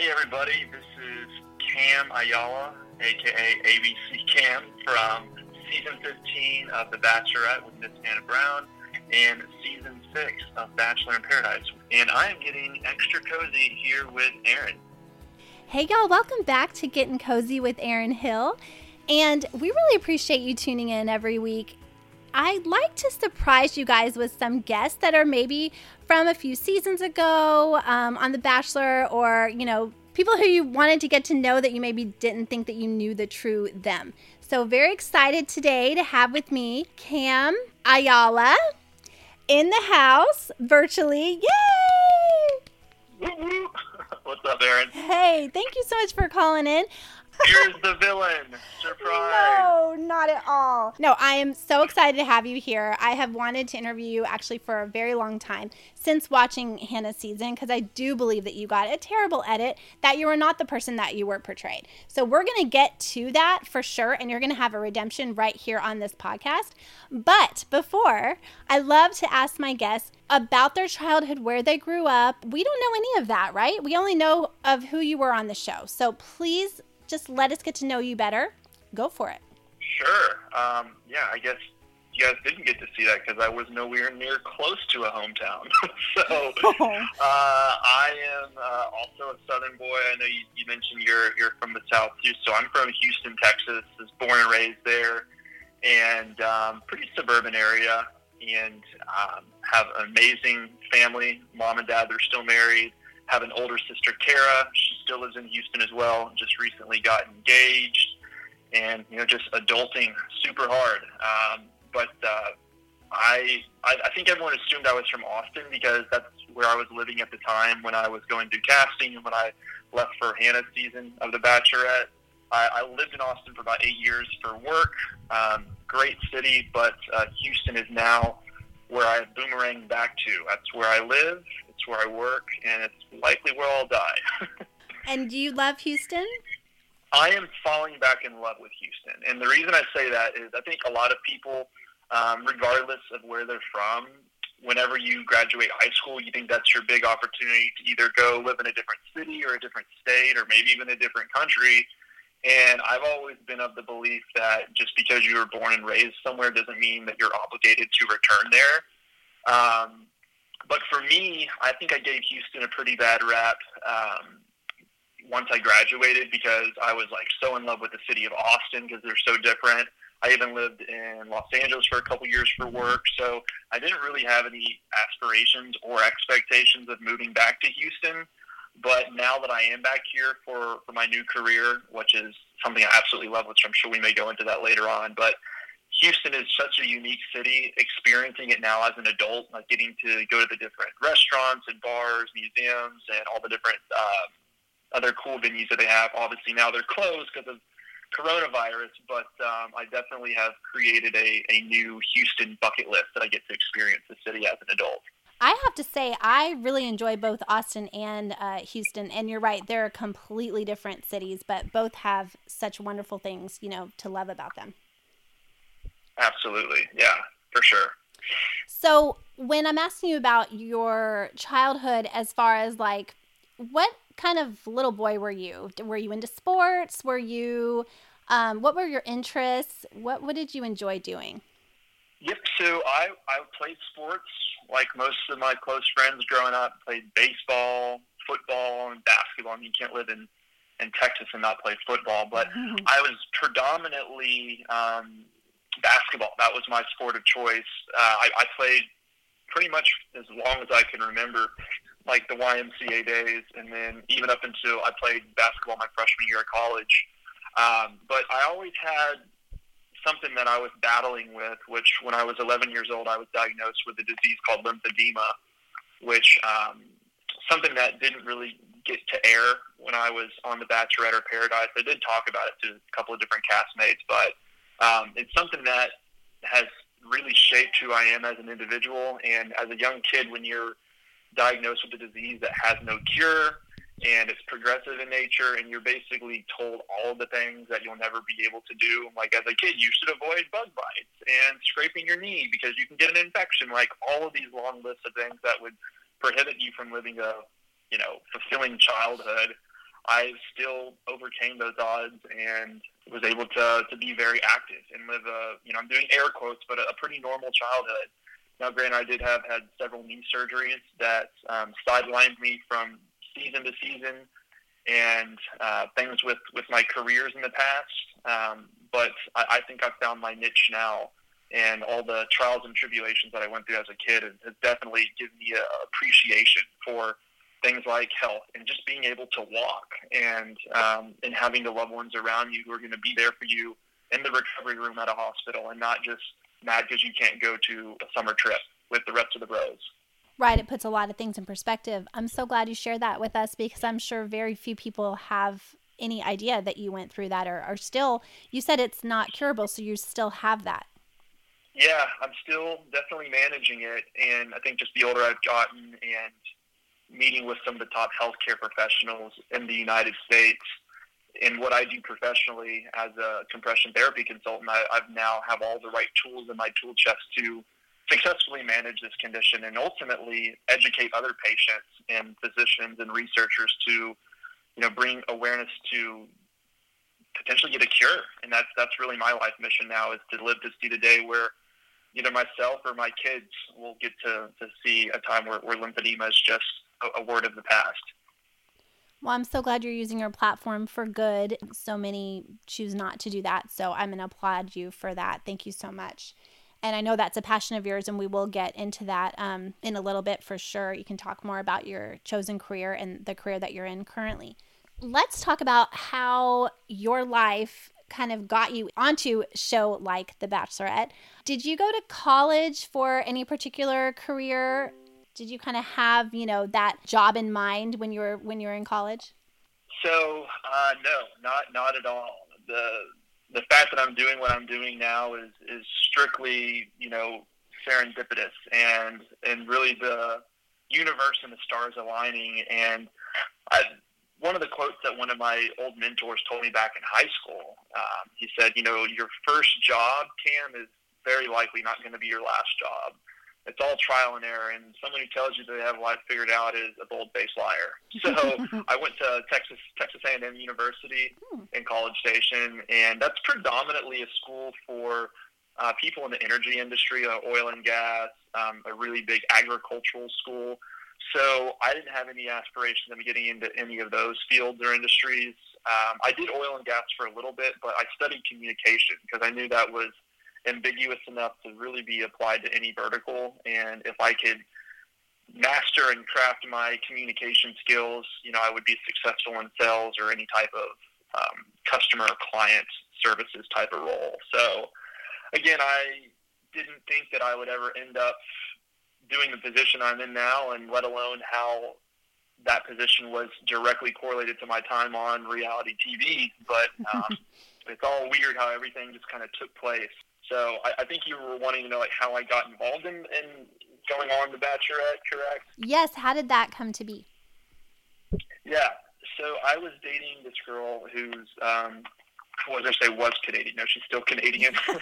Hey everybody, this is Cam Ayala, aka ABC Cam, from season 15 of The Bachelorette with Miss Hannah Brown and season 6 of Bachelor in Paradise. And I am getting extra cozy here with Aaron. Hey y'all, welcome back to Getting Cozy with Aaron Hill. And we really appreciate you tuning in every week. I'd like to surprise you guys with some guests that are maybe from a few seasons ago um, on The Bachelor or, you know, people who you wanted to get to know that you maybe didn't think that you knew the true them. So, very excited today to have with me Cam Ayala in the house virtually. Yay! What's up, Aaron? Hey, thank you so much for calling in. Here's the villain. Surprise. No, not at all. No, I am so excited to have you here. I have wanted to interview you actually for a very long time since watching Hannah's season because I do believe that you got a terrible edit, that you were not the person that you were portrayed. So we're going to get to that for sure, and you're going to have a redemption right here on this podcast. But before, I love to ask my guests about their childhood, where they grew up. We don't know any of that, right? We only know of who you were on the show. So please just let us get to know you better. Go for it. Sure. Um, yeah, I guess you guys didn't get to see that because I was nowhere near close to a hometown. so uh, I am uh, also a Southern boy. I know you, you mentioned you're you're from the South too. So I'm from Houston, Texas. Was born and raised there, and um, pretty suburban area. And um, have an amazing family. Mom and dad, they're still married have an older sister, Kara. She still lives in Houston as well. Just recently got engaged, and you know, just adulting super hard. Um, but uh, I, I, I think everyone assumed I was from Austin because that's where I was living at the time when I was going through casting and when I left for Hannah's season of The Bachelorette. I, I lived in Austin for about eight years for work. Um, great city, but uh, Houston is now where I boomerang back to. That's where I live. It's where I work, and it's likely where I'll die. and do you love Houston? I am falling back in love with Houston, and the reason I say that is I think a lot of people, um, regardless of where they're from, whenever you graduate high school, you think that's your big opportunity to either go live in a different city or a different state or maybe even a different country. And I've always been of the belief that just because you were born and raised somewhere doesn't mean that you're obligated to return there. Um, but for me, I think I gave Houston a pretty bad rap um, once I graduated because I was like so in love with the city of Austin because they're so different. I even lived in Los Angeles for a couple years for work, so I didn't really have any aspirations or expectations of moving back to Houston. But now that I am back here for, for my new career, which is something I absolutely love, which I'm sure we may go into that later on, but Houston is such a unique city. Experiencing it now as an adult, like getting to go to the different restaurants and bars, museums, and all the different uh, other cool venues that they have. Obviously, now they're closed because of coronavirus, but um, I definitely have created a, a new Houston bucket list that I get to experience the city as an adult. I have to say, I really enjoy both Austin and uh, Houston. And you're right, they're completely different cities, but both have such wonderful things, you know, to love about them. Absolutely. Yeah, for sure. So, when I'm asking you about your childhood, as far as like, what kind of little boy were you? Were you into sports? Were you, um, what were your interests? What, what did you enjoy doing? Yep. So I, I played sports like most of my close friends growing up. Played baseball, football, and basketball. I mean, you can't live in, in Texas and not play football. But I was predominantly um, basketball. That was my sport of choice. Uh, I, I played pretty much as long as I can remember, like the YMCA days, and then even up until I played basketball my freshman year of college. Um, but I always had something that I was battling with, which when I was 11 years old, I was diagnosed with a disease called lymphedema, which um, something that didn't really get to air when I was on The Bachelorette or Paradise. I did talk about it to a couple of different castmates, but um, it's something that has really shaped who I am as an individual. And as a young kid, when you're diagnosed with a disease that has no cure and it's progressive in nature, and you're basically told all the things that you'll never be able to do. Like as a kid, you should avoid bug bites and scraping your knee because you can get an infection. Like all of these long lists of things that would prohibit you from living a, you know, fulfilling childhood. I still overcame those odds and was able to to be very active and live a you know I'm doing air quotes, but a, a pretty normal childhood. Now, granted, I did have had several knee surgeries that um, sidelined me from season to season and uh, things with with my careers in the past. Um, but I, I think I've found my niche now, and all the trials and tribulations that I went through as a kid has, has definitely given me a appreciation for things like health and just being able to walk and um, and having the loved ones around you who are going to be there for you in the recovery room at a hospital and not just mad because you can't go to a summer trip with the rest of the bros. Right, it puts a lot of things in perspective. I'm so glad you shared that with us because I'm sure very few people have any idea that you went through that or are still you said it's not curable so you still have that yeah i'm still definitely managing it and i think just the older i've gotten and meeting with some of the top healthcare professionals in the United States. In what I do professionally as a compression therapy consultant, I, I've now have all the right tools in my tool chest to successfully manage this condition and ultimately educate other patients and physicians and researchers to, you know, bring awareness to potentially get a cure. And that's that's really my life mission now is to live to see the day where either myself or my kids will get to, to see a time where, where lymphedema is just a, a word of the past. Well, I'm so glad you're using your platform for good. So many choose not to do that. So I'm going to applaud you for that. Thank you so much. And I know that's a passion of yours, and we will get into that um, in a little bit for sure. You can talk more about your chosen career and the career that you're in currently. Let's talk about how your life kind of got you onto show like The Bachelorette. Did you go to college for any particular career did you kind of have, you know, that job in mind when you were when you were in college? So, uh, no, not not at all. The the fact that I'm doing what I'm doing now is is strictly, you know, serendipitous and and really the universe and the stars aligning. And I, one of the quotes that one of my old mentors told me back in high school, um, he said, you know, your first job, Cam, is very likely not going to be your last job it's all trial and error. And someone who tells you they have life figured out is a bold-faced liar. So I went to Texas Texas A&M University hmm. in College Station, and that's predominantly a school for uh, people in the energy industry, uh, oil and gas, um, a really big agricultural school. So I didn't have any aspirations of getting into any of those fields or industries. Um, I did oil and gas for a little bit, but I studied communication because I knew that was – ambiguous enough to really be applied to any vertical. And if I could master and craft my communication skills, you know, I would be successful in sales or any type of um, customer or client services type of role. So, again, I didn't think that I would ever end up doing the position I'm in now, and let alone how that position was directly correlated to my time on reality TV. But um, it's all weird how everything just kind of took place. So I, I think you were wanting to know like how I got involved in, in going on The Bachelorette, correct? Yes. How did that come to be? Yeah. So I was dating this girl who's um, what did I say was Canadian? No, she's still Canadian. um,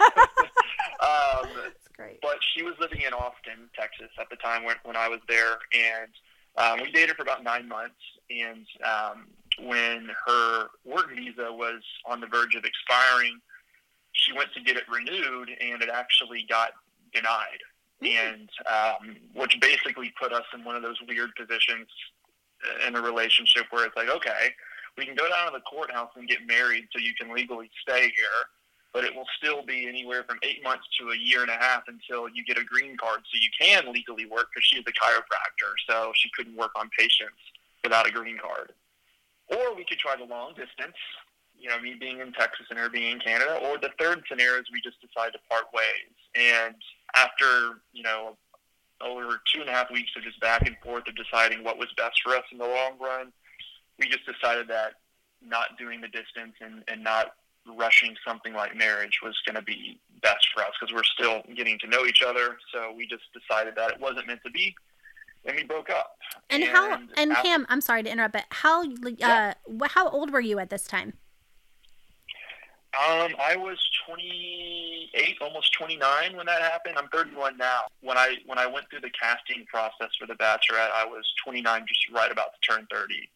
That's great. But she was living in Austin, Texas, at the time when when I was there, and um, we dated for about nine months. And um, when her work visa was on the verge of expiring, she went to get it renewed, and it actually got denied. Mm-hmm. And um, which basically put us in one of those weird positions in a relationship where it's like, okay, we can go down to the courthouse and get married so you can legally stay here, but it will still be anywhere from eight months to a year and a half until you get a green card so you can legally work because she's a chiropractor, so she couldn't work on patients without a green card. Or we could try the long distance, you know, me being in Texas and her being in Canada, or the third scenario is we just decide to part ways. And after, you know, over two and a half weeks of just back and forth of deciding what was best for us in the long run, we just decided that not doing the distance and, and not rushing something like marriage was going to be best for us because we're still getting to know each other. So we just decided that it wasn't meant to be, and we broke up. And, and how? And after, Cam, I'm sorry to interrupt, but how? Uh, yeah. how old were you at this time? Um, I was 28, almost 29 when that happened. I'm 31 now. When I when I went through the casting process for The Bachelorette, I was 29, just right about to turn 30.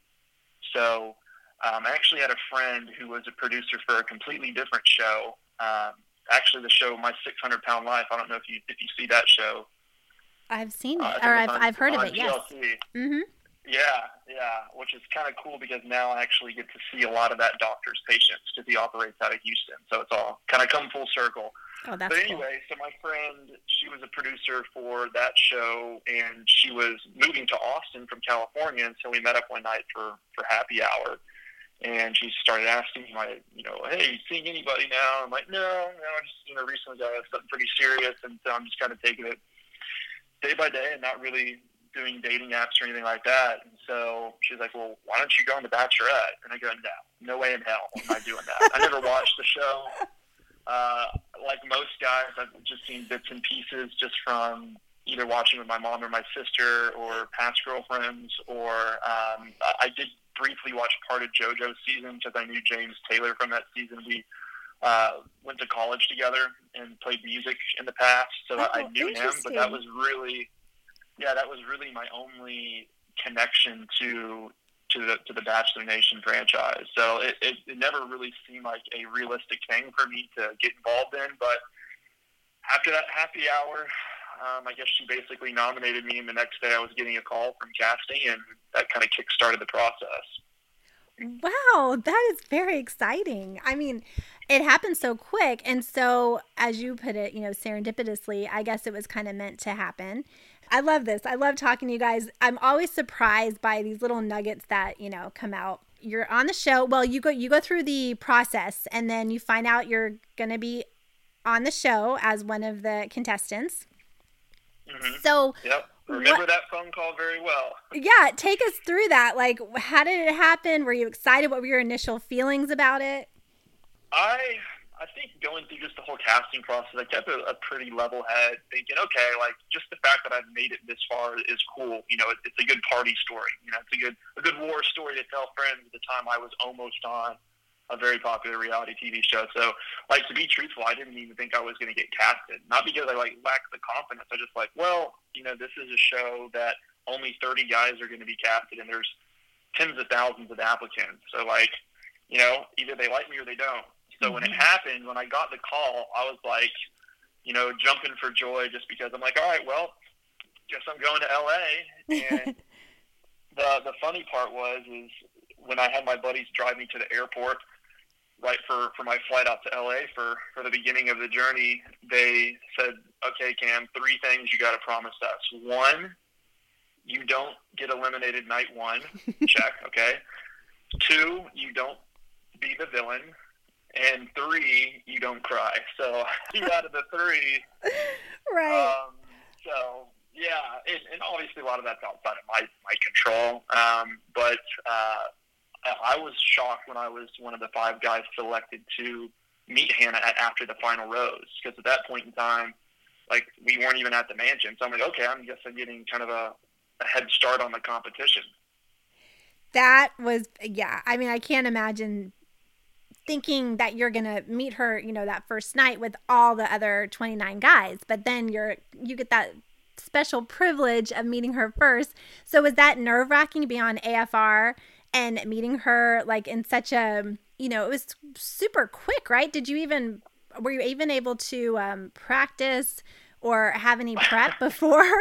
So Um, I actually had a friend who was a producer for a completely different show. Um, actually, the show My 600 Pound Life. I don't know if you if you see that show. I've seen it, uh, or I've, on, I've heard of it. Yes. Mm-hmm. Yeah, yeah, which is kind of cool because now I actually get to see a lot of that doctor's patients because he operates out of Houston. So it's all kind of come full circle. Oh, that's but anyway, cool. so my friend, she was a producer for that show, and she was moving to Austin from California, and so we met up one night for for happy hour. And she started asking me, like, you know, hey, you seeing anybody now? I'm like, no, no, I just, you know, recently got something pretty serious, and so I'm just kind of taking it day by day and not really doing dating apps or anything like that. And so she's like, well, why don't you go on The Bachelorette? And I go, no, no way in hell am I doing that. I never watched the show. Uh, like most guys, I've just seen bits and pieces just from either watching with my mom or my sister or past girlfriends, or um, I did briefly watch part of JoJo's season because I knew James Taylor from that season. We uh, went to college together and played music in the past, so oh, I knew him. But that was really yeah, that was really my only connection to to the to the Bachelor Nation franchise. So it, it, it never really seemed like a realistic thing for me to get involved in. But after that happy hour, um, I guess she basically nominated me, and the next day I was getting a call from casting, and that kind of kick started the process. Wow, that is very exciting. I mean, it happened so quick. And so, as you put it, you know, serendipitously, I guess it was kind of meant to happen. I love this. I love talking to you guys. I'm always surprised by these little nuggets that, you know, come out. You're on the show. Well, you go you go through the process and then you find out you're going to be on the show as one of the contestants. Mm-hmm. So, yep. Remember what, that phone call very well. Yeah, take us through that. Like, how did it happen? Were you excited? What were your initial feelings about it? I I think going through just the whole casting process, I kept a, a pretty level head, thinking, okay, like just the fact that I've made it this far is cool. You know, it, it's a good party story. You know, it's a good a good war story to tell friends. At the time, I was almost on a very popular reality TV show. So, like to be truthful, I didn't even think I was going to get casted. Not because I like lacked the confidence. I just like, well, you know, this is a show that only 30 guys are going to be casted, and there's tens of thousands of applicants. So, like, you know, either they like me or they don't. So when it mm-hmm. happened, when I got the call, I was like, you know, jumping for joy just because I'm like, all right, well, guess I'm going to LA. And the the funny part was is when I had my buddies drive me to the airport right for, for my flight out to LA for, for the beginning of the journey, they said, Okay, Cam, three things you gotta promise us. One, you don't get eliminated night one. Check, okay. Two, you don't be the villain and three, you don't cry. So two out of the three. Right. Um, so yeah, and, and obviously a lot of that's outside of my my control. Um, but uh, I was shocked when I was one of the five guys selected to meet Hannah at, after the final rose because at that point in time, like we weren't even at the mansion. So I'm like, okay, I'm guess I'm getting kind of a, a head start on the competition. That was yeah. I mean, I can't imagine thinking that you're going to meet her, you know, that first night with all the other 29 guys, but then you're you get that special privilege of meeting her first. So was that nerve-wracking beyond AFR and meeting her like in such a, you know, it was super quick, right? Did you even were you even able to um, practice or have any prep before?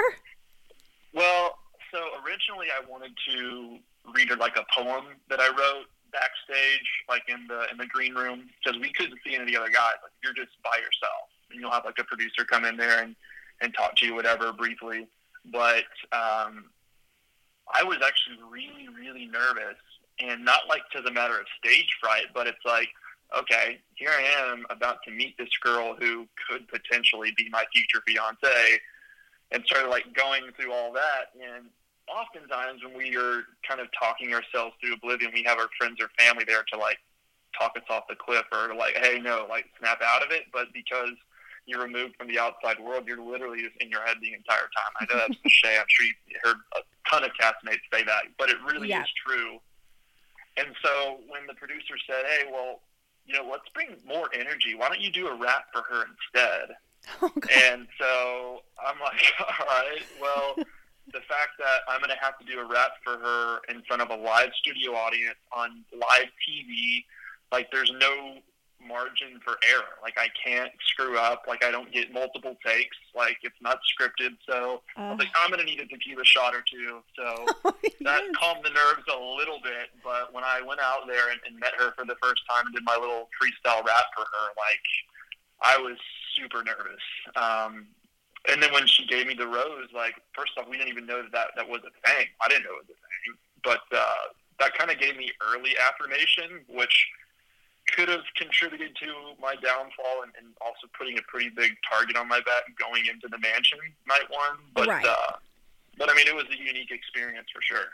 well, so originally I wanted to read her like a poem that I wrote backstage, like in the in the green room, because we couldn't see any of the other guys. Like you're just by yourself, and you'll have like a producer come in there and and talk to you, whatever, briefly. But um, I was actually really, really nervous, and not like to the matter of stage fright, but it's like, okay, here I am about to meet this girl who could potentially be my future fiance, and started like going through all that, and oftentimes when we are kind of talking ourselves through oblivion, we have our friends or family there to like talk us off the cliff or to like, hey, no, like snap out of it. But because you're removed from the outside world, you're literally just in your head the entire time. I know that's cliche. I'm sure you heard a ton of castmates say that, but it really yeah. is true. And so when the producer said, hey, well, you know, let's bring more energy. Why don't you do a rap for her instead? Oh, and so I'm like, all right, well, the fact that I'm going to have to do a rap for her in front of a live studio audience on live TV, like there's no margin for error. Like I can't screw up. Like I don't get multiple takes. Like it's not scripted. So uh, I was like, I'm gonna need a tequila shot or two. So oh, that calmed the nerves a little bit. But when I went out there and, and met her for the first time and did my little freestyle rap for her, like I was super nervous. Um, and then when she gave me the rose, like first off, we didn't even know that that, that was a thing. I didn't know it was a thing, but uh, that kind of gave me early affirmation, which could have contributed to my downfall and, and, also putting a pretty big target on my back going into the mansion night one. But right. uh, but I mean, it was a unique experience for sure.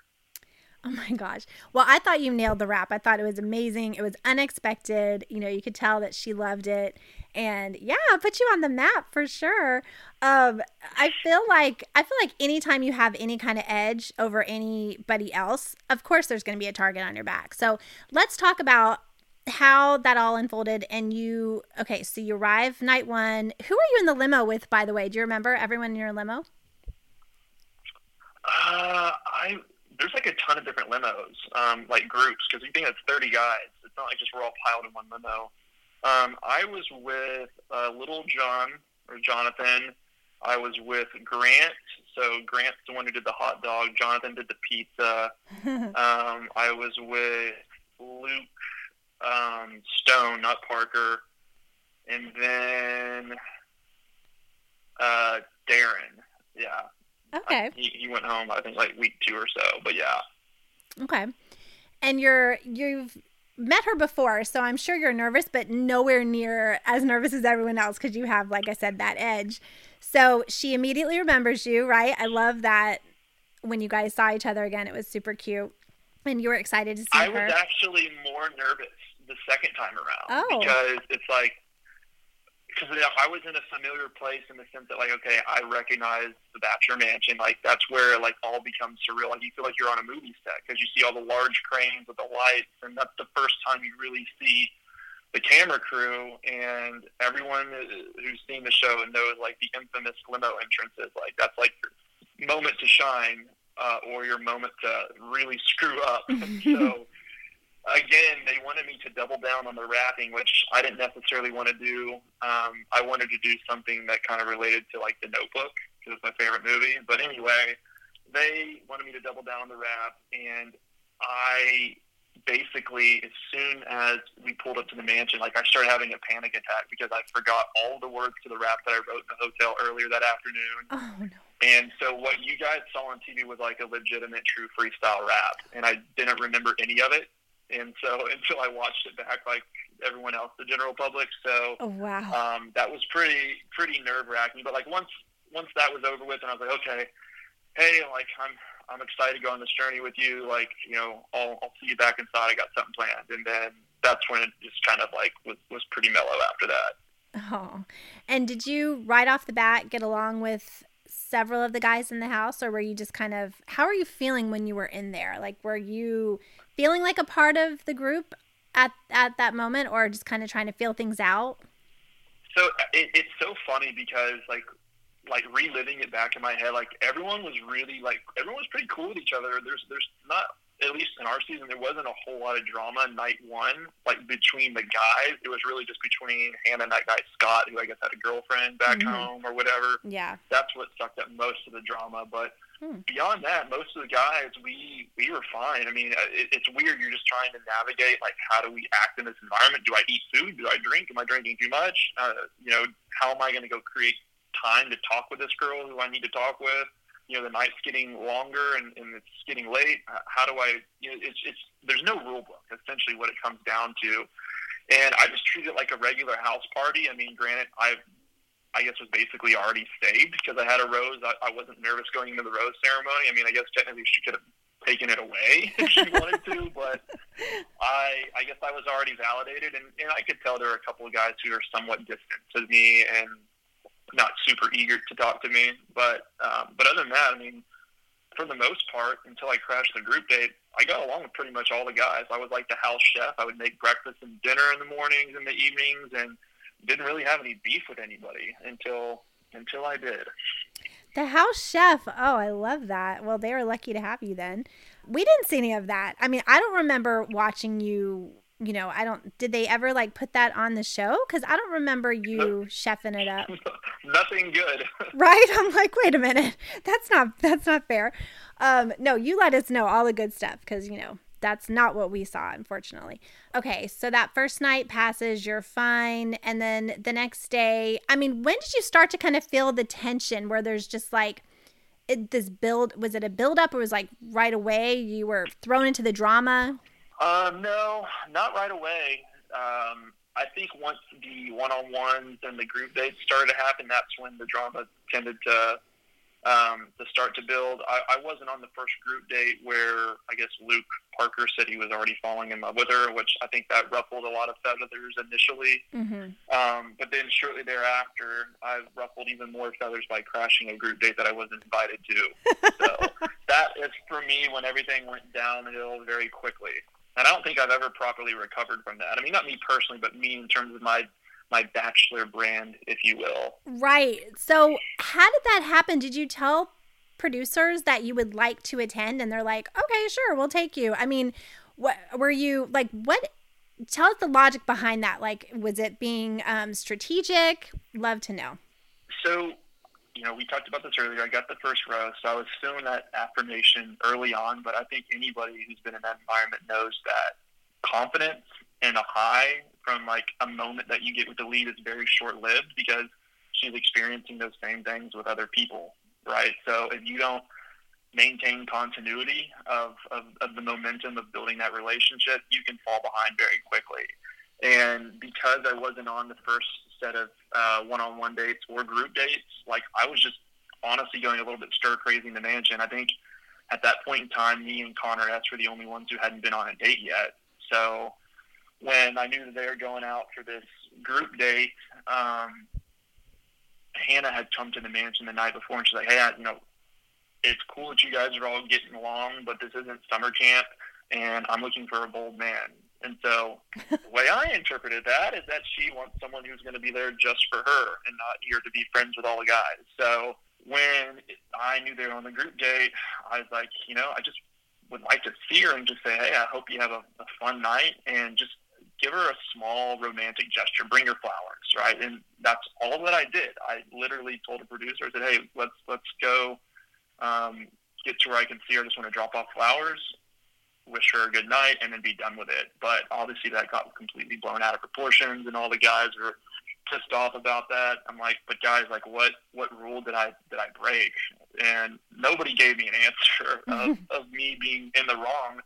Oh my gosh. Well, I thought you nailed the rap. I thought it was amazing. It was unexpected. You know, you could tell that she loved it. And yeah, put you on the map for sure. Um, I feel like I feel like anytime you have any kind of edge over anybody else, of course there's going to be a target on your back. So let's talk about how that all unfolded and you okay so you arrive night one. Who are you in the limo with by the way? Do you remember everyone in your limo? Uh i there's like a ton of different limos um like groups because you think it's 30 guys. It's not like just we're all piled in one limo. Um i was with uh, little john or jonathan i was with grant so grant's the one who did the hot dog jonathan did the pizza um i was with luke um, Stone, not Parker, and then uh, Daron. Yeah. Okay. Uh, he, he went home. I think like week two or so. But yeah. Okay. And you're you've met her before, so I'm sure you're nervous, but nowhere near as nervous as everyone else because you have, like I said, that edge. So she immediately remembers you, right? I love that when you guys saw each other again. It was super cute, and you were excited to see I her. I was actually more nervous the second time around oh. because it's like because I was in a familiar place in the sense that like okay I recognize the Bachelor Mansion like that's where like all becomes surreal like you feel like you're on a movie set because you see all the large cranes with the lights and that's the first time you really see the camera crew and everyone who's seen the show and knows like the infamous limo entrances like that's like your moment to shine uh, or your moment to really screw up so again, they wanted me to double down on the rapping, which I didn't necessarily want to do. Um, I wanted to do something that kind of related to like The Notebook because it's my favorite movie. But anyway, they wanted me to double down on the rap, and I basically, as soon as we pulled up to the mansion, like I started having a panic attack because I forgot all the words to the rap that I wrote in the hotel earlier that afternoon. Oh no. And so what you guys saw on TV was like a legitimate, true freestyle rap, and I didn't remember any of it and so until I watched it back like everyone else, the general public. So oh, wow, um, that was pretty pretty nerve wracking. But like once once that was over with, and I was like, okay, hey, like I'm I'm excited to go on this journey with you. Like you know, I'll I'll see you back inside. I got something planned, and then that's when it just kind of like was was pretty mellow after that. Oh, and did you right off the bat get along with several of the guys in the house, or were you just kind of how are you feeling when you were in there? Like, were you feeling like a part of the group at at that moment, or just kind of trying to feel things out? So it, it's so funny because like like reliving it back in my head, like everyone was really like everyone was pretty cool with each other. There's there's not at least in our season there wasn't a whole lot of drama night one like between the guys. It was really just between Hannah and that guy Scott, who I guess had a girlfriend back mm-hmm. home or whatever. Yeah, that's what sucked up most of the drama, but Hmm. Beyond that, most of the guys we we were fine. I mean, it, it's weird. You're just trying to navigate like how do we act in this environment? Do I eat food? Do I drink? Am I drinking too much? Uh, you know, how am I going to go create time to talk with this girl who I need to talk with? You know, the night's getting longer and, and it's getting late. How do I? You know, it's it's there's no rule book. Essentially, what it comes down to. And I just treat it like a regular house party. I mean, granted, I've I guess was basically already saved because I had a rose. I, I wasn't nervous going into the rose ceremony. I mean, I guess technically she could have taken it away if she wanted to, but I I guess I was already validated, and, and I could tell there are a couple of guys who are somewhat distant to me and not super eager to talk to me. But um, but other than that, I mean, for the most part, until I crashed the group date, I got along with pretty much all the guys. I was like the house chef. I would make breakfast and dinner in the mornings and the evenings, and didn't really have any beef with anybody until until I did. The house chef. Oh, I love that. Well, they were lucky to have you then. We didn't see any of that. I mean, I don't remember watching you. You know, I don't. Did they ever like put that on the show? Because I don't remember you chefing it up. Nothing good. right? I'm like, wait a minute. That's not. That's not fair. Um, no, you let us know all the good stuff because you know that's not what we saw, unfortunately. Okay, so that first night passes, you're fine. And then the next day, I mean, when did you start to kind of feel the tension where there's just like, it, this build was it a build up or was like right away you were thrown into the drama um no not right away um i think once the one-on-ones and the group dates started to happen that's when the drama tended to um, to start to build. I, I wasn't on the first group date where I guess Luke Parker said he was already falling in love with her, which I think that ruffled a lot of feathers initially. Mm-hmm. Um, but then shortly thereafter, I ruffled even more feathers by crashing a group date that I wasn't invited to. so that is for me when everything went downhill very quickly. And I don't think I've ever properly recovered from that. I mean, not me personally, but me in terms of my my bachelor brand, if you will. Right. So, how did that happen? Did you tell producers that you would like to attend and they're like, "Okay, sure, we'll take you." I mean, what were you like what tell us the logic behind that. Like was it being um, strategic? Love to know. So, you know, we talked about this earlier. I got the first row, so I was feeling that affirmation early on, but I think anybody who's been in that environment knows that confidence and a high from like a moment that you get with the lead is very short lived because she's experiencing those same things with other people, right? So if you don't maintain continuity of, of, of the momentum of building that relationship, you can fall behind very quickly. And because I wasn't on the first set of uh, one-on-one dates or group dates, like I was just honestly going a little bit stir crazy in the mansion. I think at that point in time, me and Connor S were the only ones who hadn't been on a date yet. So when I knew that they were going out for this group date, um, Hannah had come to the mansion the night before, and she's like, "Hey, I, you know, it's cool that you guys are all getting along, but this isn't summer camp, and I'm looking for a bold man." And so, the way I interpreted that is that she wants someone who's going to be there just for her and not here to be friends with all the guys. So when I knew they were on the group date, I was like, you know, I just would like to see her and just say, hey, I hope you have a, a fun night, and just give her a small romantic gesture, bring her flowers, right? And that's all that I did. I literally told a producer, I said, hey, let's let's go um, get to where I can see her. I just want to drop off flowers, wish her a good night, and then be done with it. But obviously that got completely blown out of proportions, and all the guys were pissed off about that. I'm like, but guys, like, what what rule did I did I break? And nobody gave me an answer of, of me being in the wrong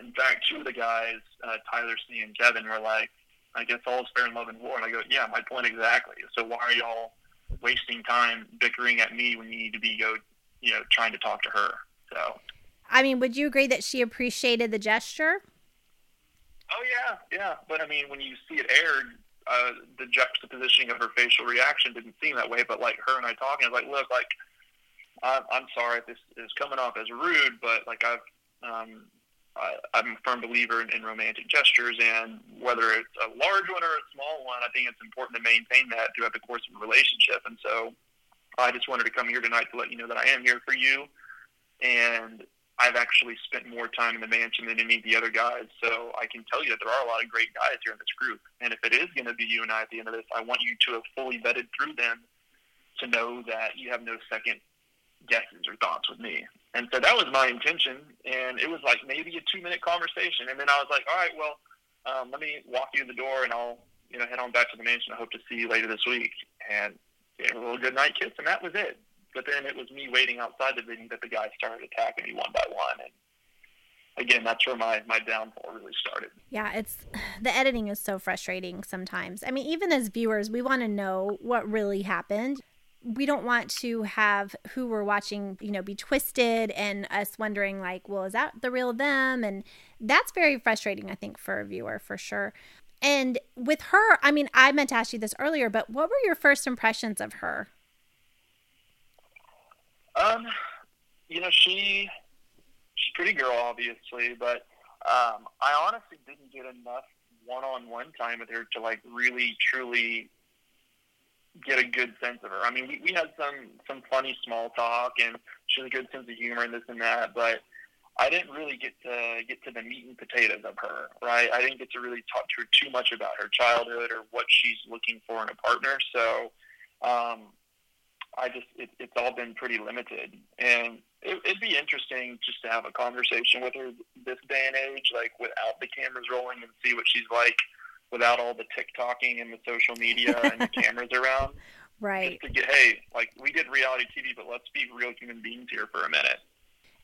in fact, two of the guys, uh, Tyler C and Kevin, were like, "I guess all is fair in love and war." And I go, "Yeah, my point exactly. So why are y'all wasting time bickering at me when you need to be go, you know, trying to talk to her?" So. I mean, would you agree that she appreciated the gesture? Oh yeah, yeah. But I mean, when you see it aired, uh, the juxtaposition of her facial reaction didn't seem that way. But like her and I talking, I was like, look, like I'm, I'm sorry if this is coming off as rude, but like I've um, I, I'm a firm believer in, in romantic gestures, and whether it's a large one or a small one, I think it's important to maintain that throughout the course of a relationship. And so, I just wanted to come here tonight to let you know that I am here for you, and I've actually spent more time in the mansion than any of the other guys. So I can tell you that there are a lot of great guys here in this group. And if it is going to be you and I at the end of this, I want you to have fully vetted through them to know that you have no second guesses or thoughts with me. And so that was my intention. And it was like maybe a two minute conversation. And then I was like, all right, well, um, let me walk you in the door and I'll, you know, head on back to the mansion. I hope to see you later this week. And gave a little good night kiss, and that was it. But then it was me waiting outside the venue that the guys started attacking me one by one. And again, that's where my, my downfall really started. Yeah, it's the editing is so frustrating sometimes. I mean, even as viewers, we want to know what really happened we don't want to have who we're watching, you know, be twisted and us wondering like, well, is that the real them? And that's very frustrating, I think, for a viewer for sure. And with her, I mean, I meant to ask you this earlier, but what were your first impressions of her? Um, you know, she she's pretty girl, obviously, but um, I honestly didn't get enough one-on-one time with her to like really truly get a good sense of her. I mean, we, we had some some funny small talk, and she has a good sense of humor and this and that, but I didn't really get to get to the meat and potatoes of her, right? I didn't get to really talk to her too much about her childhood or what she's looking for in a partner. So, um, I just it, it's all been pretty limited, and it, it'd be interesting just to have a conversation with her this day and age, like without the cameras rolling, and see what she's like without all the TikToking and the social media and the cameras around. Right. Just to get hey, like we did reality TV, but let's be real human beings here for a minute.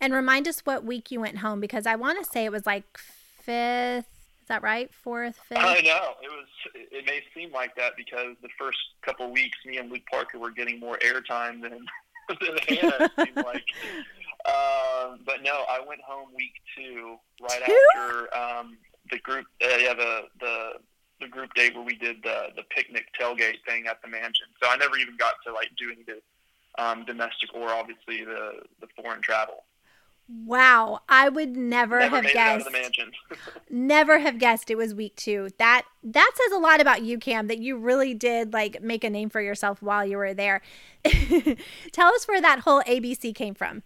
And remind us what week you went home because I want to say it was like fifth. Is that right? Fourth, fifth? I know it was. It may seem like that because the first couple weeks, me and Luke Parker were getting more airtime than than Hannah. It seemed like. Um, but no, I went home week two, right Two? after um, the group. Uh, yeah, the the the group date where we did the the picnic tailgate thing at the mansion. So I never even got to like do any of the um, domestic or obviously the the foreign travel. Wow, I would never, Never have made it out of guessed. Never have guessed it was week two. That that says a lot about you, Cam. That you really did like make a name for yourself while you were there. Tell us where that whole ABC came from.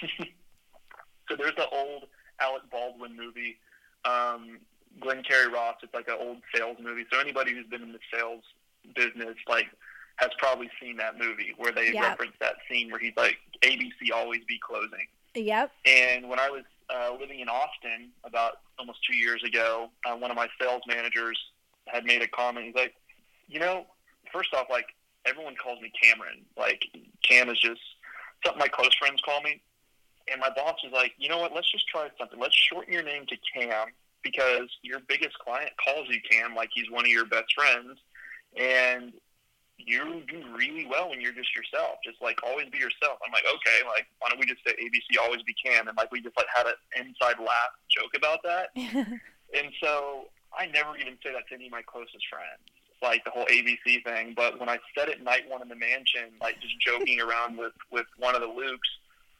so there's the old Alec Baldwin movie, um, Glengarry Ross. It's like an old sales movie. So anybody who's been in the sales business, like, has probably seen that movie where they Yep. reference that scene where he's like, "ABC always be closing." Yep. And when I was uh, living in Austin about almost two years ago, uh, one of my sales managers had made a comment. He's like, you know, first off, like everyone calls me Cameron. Like Cam is just something my close friends call me. And my boss was like, you know what? Let's just try something. Let's shorten your name to Cam because your biggest client calls you Cam like he's one of your best friends, and you do really well when you're just yourself. Just like always be yourself. I'm like, okay, like why don't we just say ABC always be Cam? And like we just like had an inside laugh joke about that. And so I never even say that to any of my closest friends, like the whole ABC thing. But when I said it night one in the mansion, like just joking around with with one of the Lukes,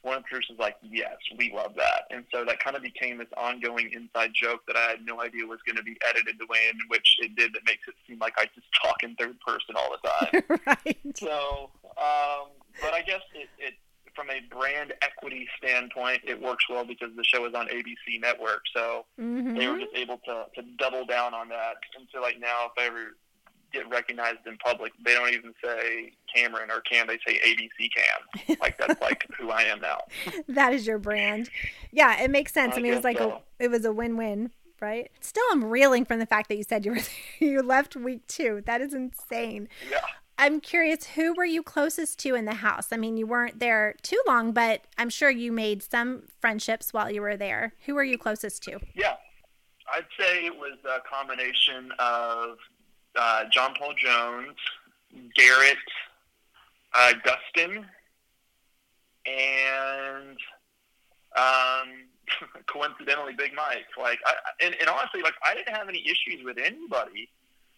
one of the producers was like, "Yes, we love that." And so that kind of became this ongoing inside joke that I had no idea was going to be edited the way in which it did. That makes it seem like I just talk in third person all the time. right. So, um, but I guess it, it, from a brand equity standpoint, it works well because the show is on ABC Network. So hmm they were just able to, to double down on that. And so, like now, if I ever get recognized in public, they don't even say Cameron or Cam; they say ABC Cam. Like that's like who I am now. That is your brand. Yeah, it makes sense. I, I mean, it was like a it was a win-win, right? Still, I'm reeling from the fact that you said you were you left week two. That is insane. Yeah. I'm curious, who were you closest to in the house? I mean, you weren't there too long, but I'm sure you made some friendships while you were there. Who were you closest to? Yeah, I'd say it was a combination of uh, John Paul Jones, Garrett, uh, Dustin, and um, coincidentally Big Mike. Like, I, and, and honestly, like I didn't have any issues with anybody.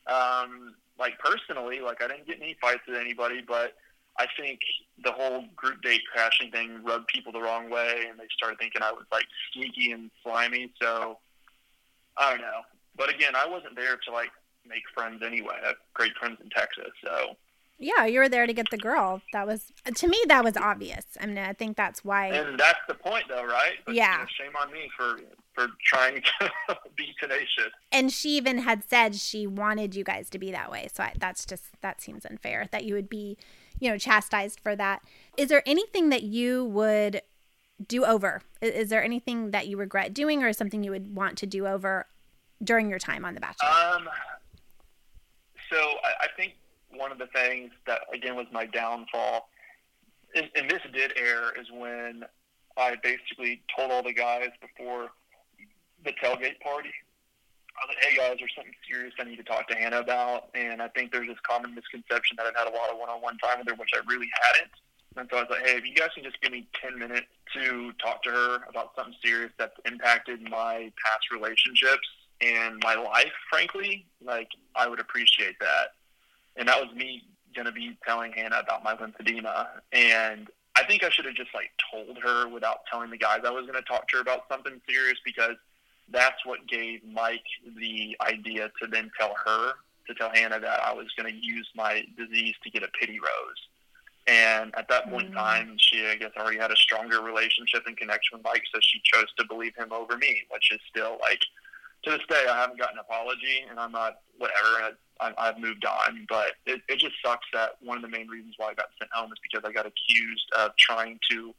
Um, like personally, like I didn't get any fights with anybody, but I think the whole group date crashing thing rubbed people the wrong way, and they started thinking I was like sneaky and slimy. So I don't know. But again, I wasn't there to like make friends anyway. I have great friends in Texas, so Yeah, you were there to get the girl. That was to me that was obvious. I mean, I think that's why. and that's the point, though, right? But, Yeah. you know, shame on me for for trying to be tenacious. And she even had said she wanted you guys to be that way. So I, that's just that seems unfair that you would be, you know, chastised for that. Is there anything that you would do over? I- Is there anything that you regret doing, or something you would want to do over during your time on The Bachelor? Um, so I, I think one of the things that again was my downfall, and, and this did air, is when I basically told all the guys before the tailgate party. I was like, "Hey guys, there's something serious I need to talk to Hannah about," and I think there's this common misconception that I've had a lot of one-on-one time with her, which I really hadn't. And so I was like, "Hey, if you guys can just give me ten minutes to talk to her about something serious that's impacted my past relationships and my life, frankly, like I would appreciate that." And that was me going to be telling Hannah about my lymphedema, and I think I should have just like told her without telling the guys I was going to talk to her about something serious because that's what gave Mike the idea to then tell her to tell Hannah that I was going to use my disease to get a pity rose. And at that point in mm. time, she, I guess, already had a stronger relationship and connection with Mike, so she chose to believe him over me, which is still like, to this day, I haven't gotten an apology, and I'm not, whatever, I, I've moved on. But it, it just sucks that one of the main reasons why I got sent home is because I got accused of trying to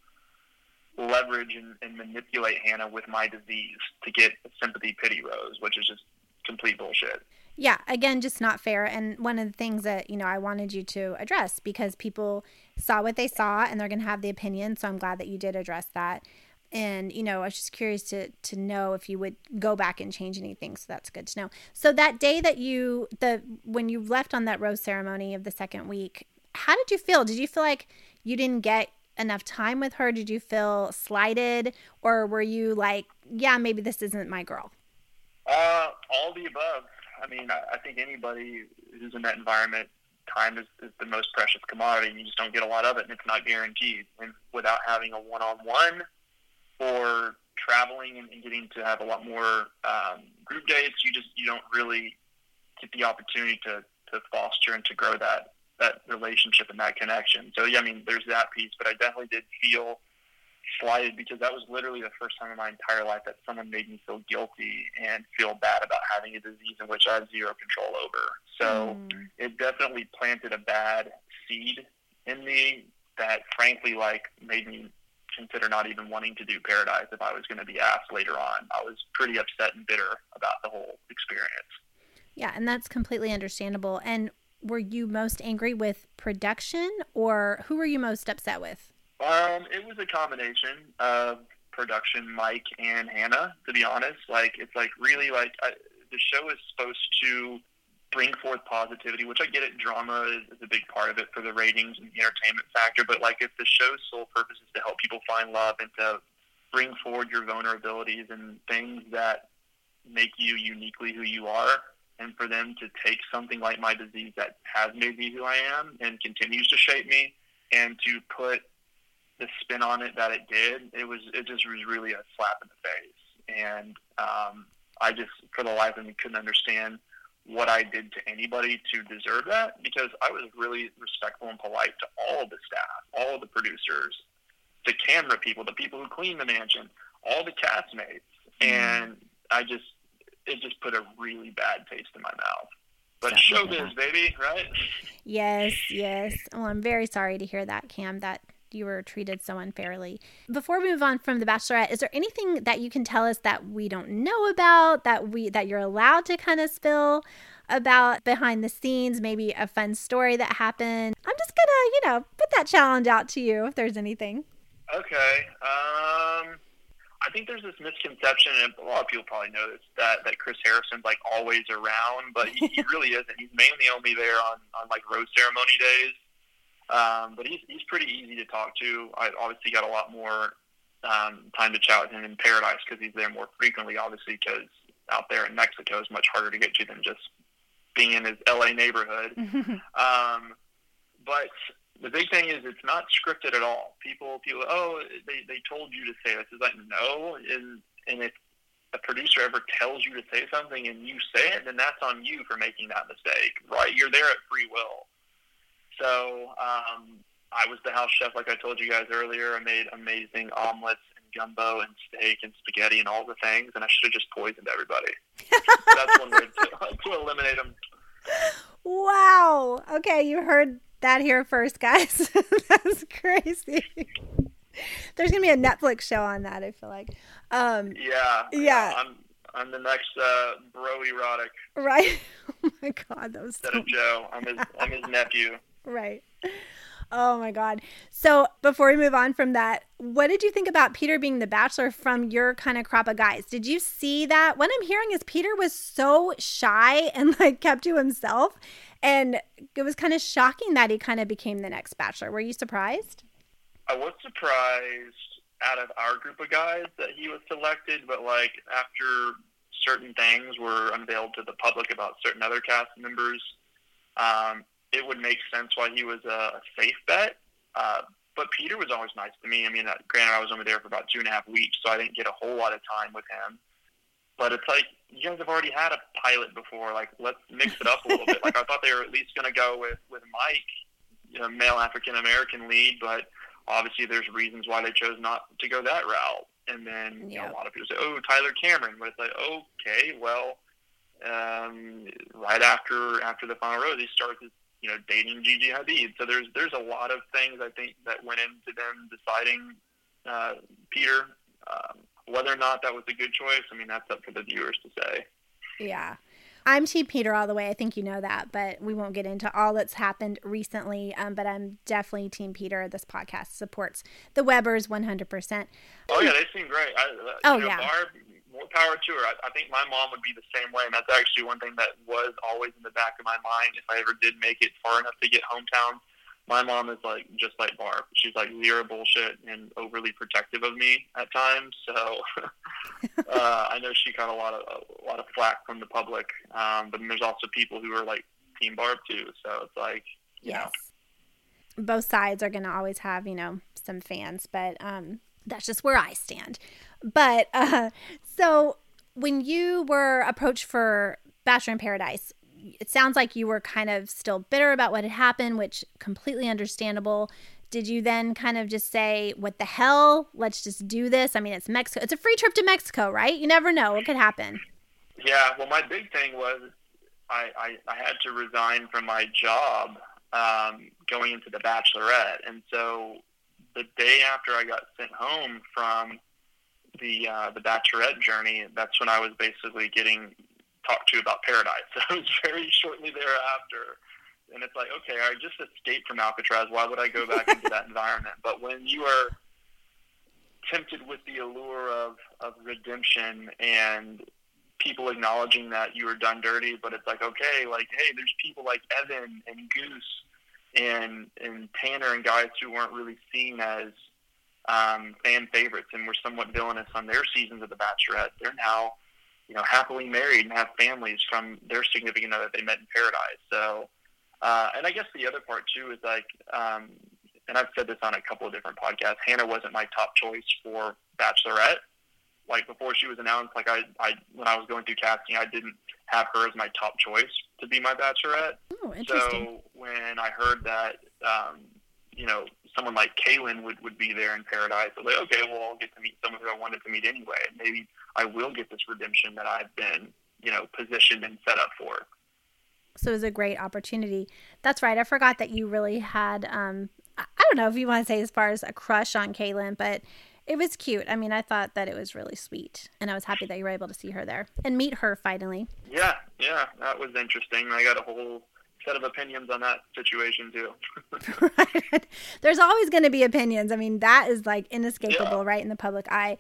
leverage and, and manipulate Hannah with my disease to get sympathy pity rose, which is just complete bullshit. Yeah, again, just not fair. And one of the things that, you know, I wanted you to address because people saw what they saw and they're going to have the opinion. So I'm glad that you did address that. And, you know, I was just curious to, to know if you would go back and change anything. So that's good to know. So that day that you, the, when you left on that rose ceremony of the second week, how did you feel? Did you feel like you didn't get enough time with her? Did you feel slighted? Or were you like, yeah, maybe this isn't my girl? Uh, all the above. I mean, I, think anybody who's in that environment, time is, is the most precious commodity, and you just don't get a lot of it, and it's not guaranteed. And without having a one-on-one or traveling and, and getting to have a lot more um, group dates, you just you don't really get the opportunity to to foster and to grow that that relationship and that connection. So yeah, I mean, there's that piece, but I definitely did feel slighted because that was literally the first time in my entire life that someone made me feel guilty and feel bad about having a disease in which I have zero control over. So mm. it definitely planted a bad seed in me that frankly like made me consider not even wanting to do paradise if I was going to be asked later on. I was pretty upset and bitter about the whole experience. Yeah, and that's completely understandable. And were you most angry with production or who were you most upset with? Um, it was a combination of production, Mike and Hannah. To be honest, like it's like really like I, the show is supposed to bring forth positivity, which I get it. Drama is, is a big part of it for the ratings and the entertainment factor. But like if the show's sole purpose is to help people find love and to bring forward your vulnerabilities and things that make you uniquely who you are, and for them to take something like my disease that has made me who I am and continues to shape me, and to put the spin on it that it did, it was it just was really a slap in the face. And um, I just, for the life of me, couldn't understand what I did to anybody to deserve that because I was really respectful and polite to all the staff, all the producers, the camera people, the people who clean the mansion, all the castmates, mm-hmm. and I just it just put a really bad taste in my mouth. But showbiz, baby, right? Yes, yes. Well, I'm very sorry to hear that, Cam. That you were treated so unfairly. Before we move on from the Bachelorette, is there anything that you can tell us that we don't know about that we that you're allowed to kind of spill about behind the scenes? Maybe a fun story that happened. I'm just gonna, you know, put that challenge out to you if there's anything. Okay. Um. I think there's this misconception, and a lot of people probably know this, that, that Chris Harrison's like always around, but he, he really isn't. He's mainly only there on, on like rose ceremony days. Um, but he's he's pretty easy to talk to. I obviously got a lot more um, time to chat with him in Paradise because he's there more frequently. Obviously, because out there in Mexico is much harder to get to than just being in his LA neighborhood. um, but the big thing is it's not scripted at all. People, people, oh, they they told you to say this. It's like no, and and if a producer ever tells you to say something and you say it, then that's on you for making that mistake. Right? You're there at free will. So um, I was the house chef, like I told you guys earlier. I made amazing omelets and gumbo and steak and spaghetti and all the things, and I should have just poisoned everybody. That's one way to, to eliminate them. Wow. Okay, you heard that here first, guys. That's crazy. There's gonna be a Netflix show on that. I feel like. Um, yeah. Yeah. I'm I'm the next uh, bro erotic. Right. Oh my god, that was. Instead so... of Joe, I'm his I'm his nephew. Right. Oh my God. So before we move on from that, what did you think about Peter being the bachelor from your kind of crop of guys? Did you see that? What I'm hearing is Peter was so shy and like kept to himself. And it was kind of shocking that he kind of became the next bachelor. Were you surprised? I was surprised out of our group of guys that he was selected, but like after certain things were unveiled to the public about certain other cast members, um, it would make sense why he was a safe bet. Uh, but Peter was always nice to me. I mean, uh, granted, I was only there for about two and a half weeks, so I didn't get a whole lot of time with him. but it's like you guys have already had a pilot before. Like, let's mix it up a little bit. Like, I thought they were at least going to go with with Mike, you know, male African American lead, but obviously there's reasons why they chose not to go that route. And then you know, a lot of people say, "Oh, Tyler Cameron," but it's like, okay, well, um, right after after the final rose, he starts you know dating Gigi Hadid. So there's there's a lot of things I think that went into them deciding uh, Peter. Um, whether or not that was a good choice, I mean, that's up for the viewers to say. Yeah. I'm Team Peter all the way. I think you know that, but we won't get into all that's happened recently. Um, but I'm definitely Team Peter. This podcast supports the Webers 100%. Oh, yeah, they seem great. I, uh, oh, know, yeah. Barb, more power to her. I, I think my mom would be the same way. And that's actually one thing that was always in the back of my mind if I ever did make it far enough to get hometown my mom is like just like Barb. She's like zero bullshit and overly protective of me at times. So uh, I know she got a lot of a lot of flack from the public, um, but there's also people who are like Team Barb too. So it's like yes, know. both sides are going to always have you know some fans, but um, that's just where I stand. But uh, so when you were approached for Bachelor in Paradise, it sounds like you were kind of still bitter about what had happened, which completely understandable. Did you then kind of just say, "What the hell? Let's just do this"? I mean, it's Mexico. It's a free trip to Mexico, right? You never know what could happen. Yeah. Well, my big thing was I I, I had to resign from my job um, going into the Bachelorette, and so the day after I got sent home from the uh, the Bachelorette journey, that's when I was basically getting talked to about Paradise. So it was very shortly thereafter. And it's like, okay, I just escaped from Alcatraz. Why would I go back into that environment? But when you are tempted with the allure of, of redemption and people acknowledging that you were done dirty, but it's like, okay, like, hey, there's people like Evan and Goose and and Tanner and guys who weren't really seen as um, fan favorites and were somewhat villainous on their seasons of The Bachelorette. They're now you know, happily married and have families from their significant other they met in paradise. So, uh, and I guess the other part too is like, um, and I've said this on a couple of different podcasts. Hannah wasn't my top choice for Bachelorette. Like before she was announced, like I, I when I was going through casting, I didn't have her as my top choice to be my Bachelorette. Oh, interesting. So when I heard that, um, you know, someone like Caelynn would, would be there in Paradise. I was like, okay, well, I'll get to meet someone who I wanted to meet anyway. And maybe I will get this redemption that I've been, you know, positioned and set up for. So it was a great opportunity. That's right. I forgot that you really had, um, I don't know if you want to say as far as a crush on Caelynn, but it was cute. I mean, I thought that it was really sweet, and I was happy that you were able to see her there and meet her finally. Yeah, yeah, that was interesting. I got a whole set of opinions on that situation too. There's always going to be opinions. I mean, that is like inescapable, yeah. right, in the public eye.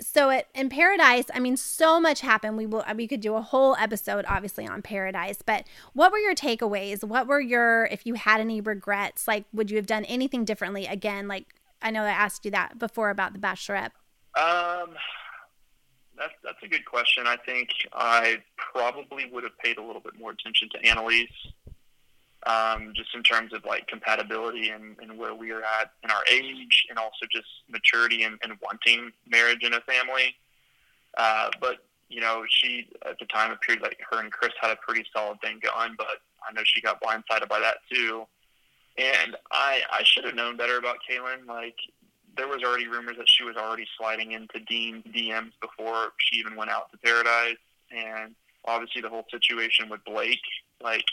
So at in Paradise, I mean, so much happened. We will uh, we could do a whole episode, obviously, on Paradise. But what were your takeaways? What were your if you had any regrets? Like, would you have done anything differently? Again, like I know I asked you that before about the Bachelorette. Um, that's that's a good question. I think I probably would have paid a little bit more attention to Annalise um, just in terms of like compatibility and, and where we are at in our age and also just maturity and, and wanting marriage and a family. Uh, but, you know, she, at the time, appeared like her and Chris had a pretty solid thing going, but I know she got blindsided by that too. And I, I should have known better about Caelynn. Like, there was already rumors that she was already sliding into Dean's DMs before she even went out to Paradise. And obviously the whole situation with Blake, like,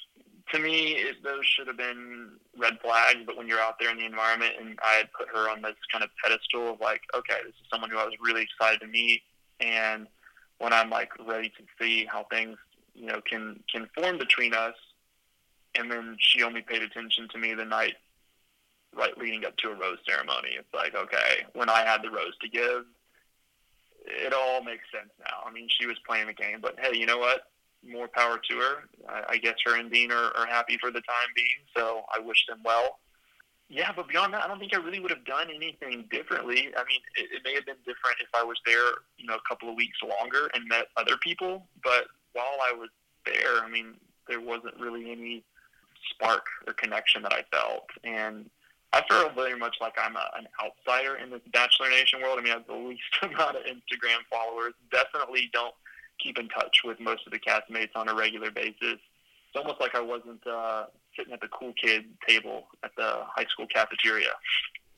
to me, it, those should have been red flags. But when you're out there in the environment, and I had put her on this kind of pedestal of like, okay, this is someone who I was really excited to meet, and when I'm like ready to see how things, you know, can can form between us, and then she only paid attention to me the night right leading up to a rose ceremony. It's like, okay, when I had the rose to give, it all makes sense now. I mean, she was playing the game, but hey, you know what? more power to her. I, I guess her and Dean are, are happy for the time being, so I wish them well. Yeah, but beyond that, I don't think I really would have done anything differently. I mean, it, it may have been different if I was there, you know, a couple of weeks longer and met other people. But while I was there, I mean, there wasn't really any spark or connection that I felt. And I feel very much like I'm a, an outsider in this Bachelor Nation world. I mean, I have the least amount of Instagram followers. Definitely don't keep in touch with most of the castmates on a regular basis. It's almost like I wasn't uh, sitting at the cool kid table at the high school cafeteria.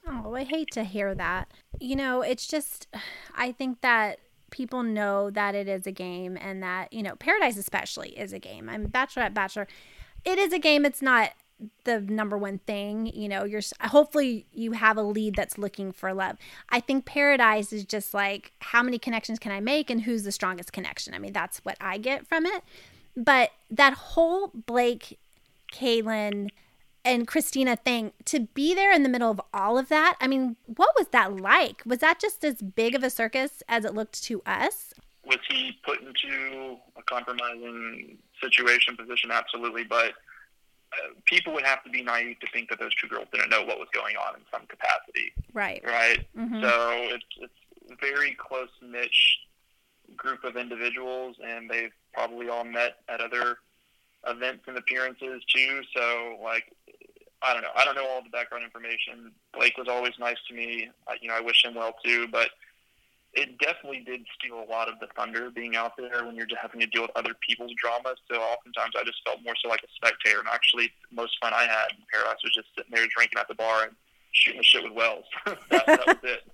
Oh, I hate to hear that. You know, it's just, I think that people know that it is a game and that, you know, Paradise especially is a game. I'm Bachelorette, Bachelor. It is a game. It's not the number one thing you know you're hopefully you have a lead that's looking for love. I think paradise is just like how many connections can i make and who's the strongest connection? I mean that's what i get from it. But that whole blake caelynn and kristina thing to be there in the middle of all of that i mean what was that like? Was that just as big of a circus as it looked to us was he put into a compromising situation position absolutely but people would have to be naive to think that those two girls didn't know what was going on in some capacity. Right. Right. Mm-hmm. So it's it's a very close niche group of individuals, and they've probably all met at other events and appearances too. So like. I don't know. I don't know all the background information. Blake was always nice to me. I, you know, I wish him well too. But it definitely did steal a lot of the thunder being out there when you're just having to deal with other people's drama. So oftentimes I just felt more so like a spectator. And actually, the most fun I had in Paradise was just sitting there drinking at the bar and shooting the shit with Wells. that, that was it.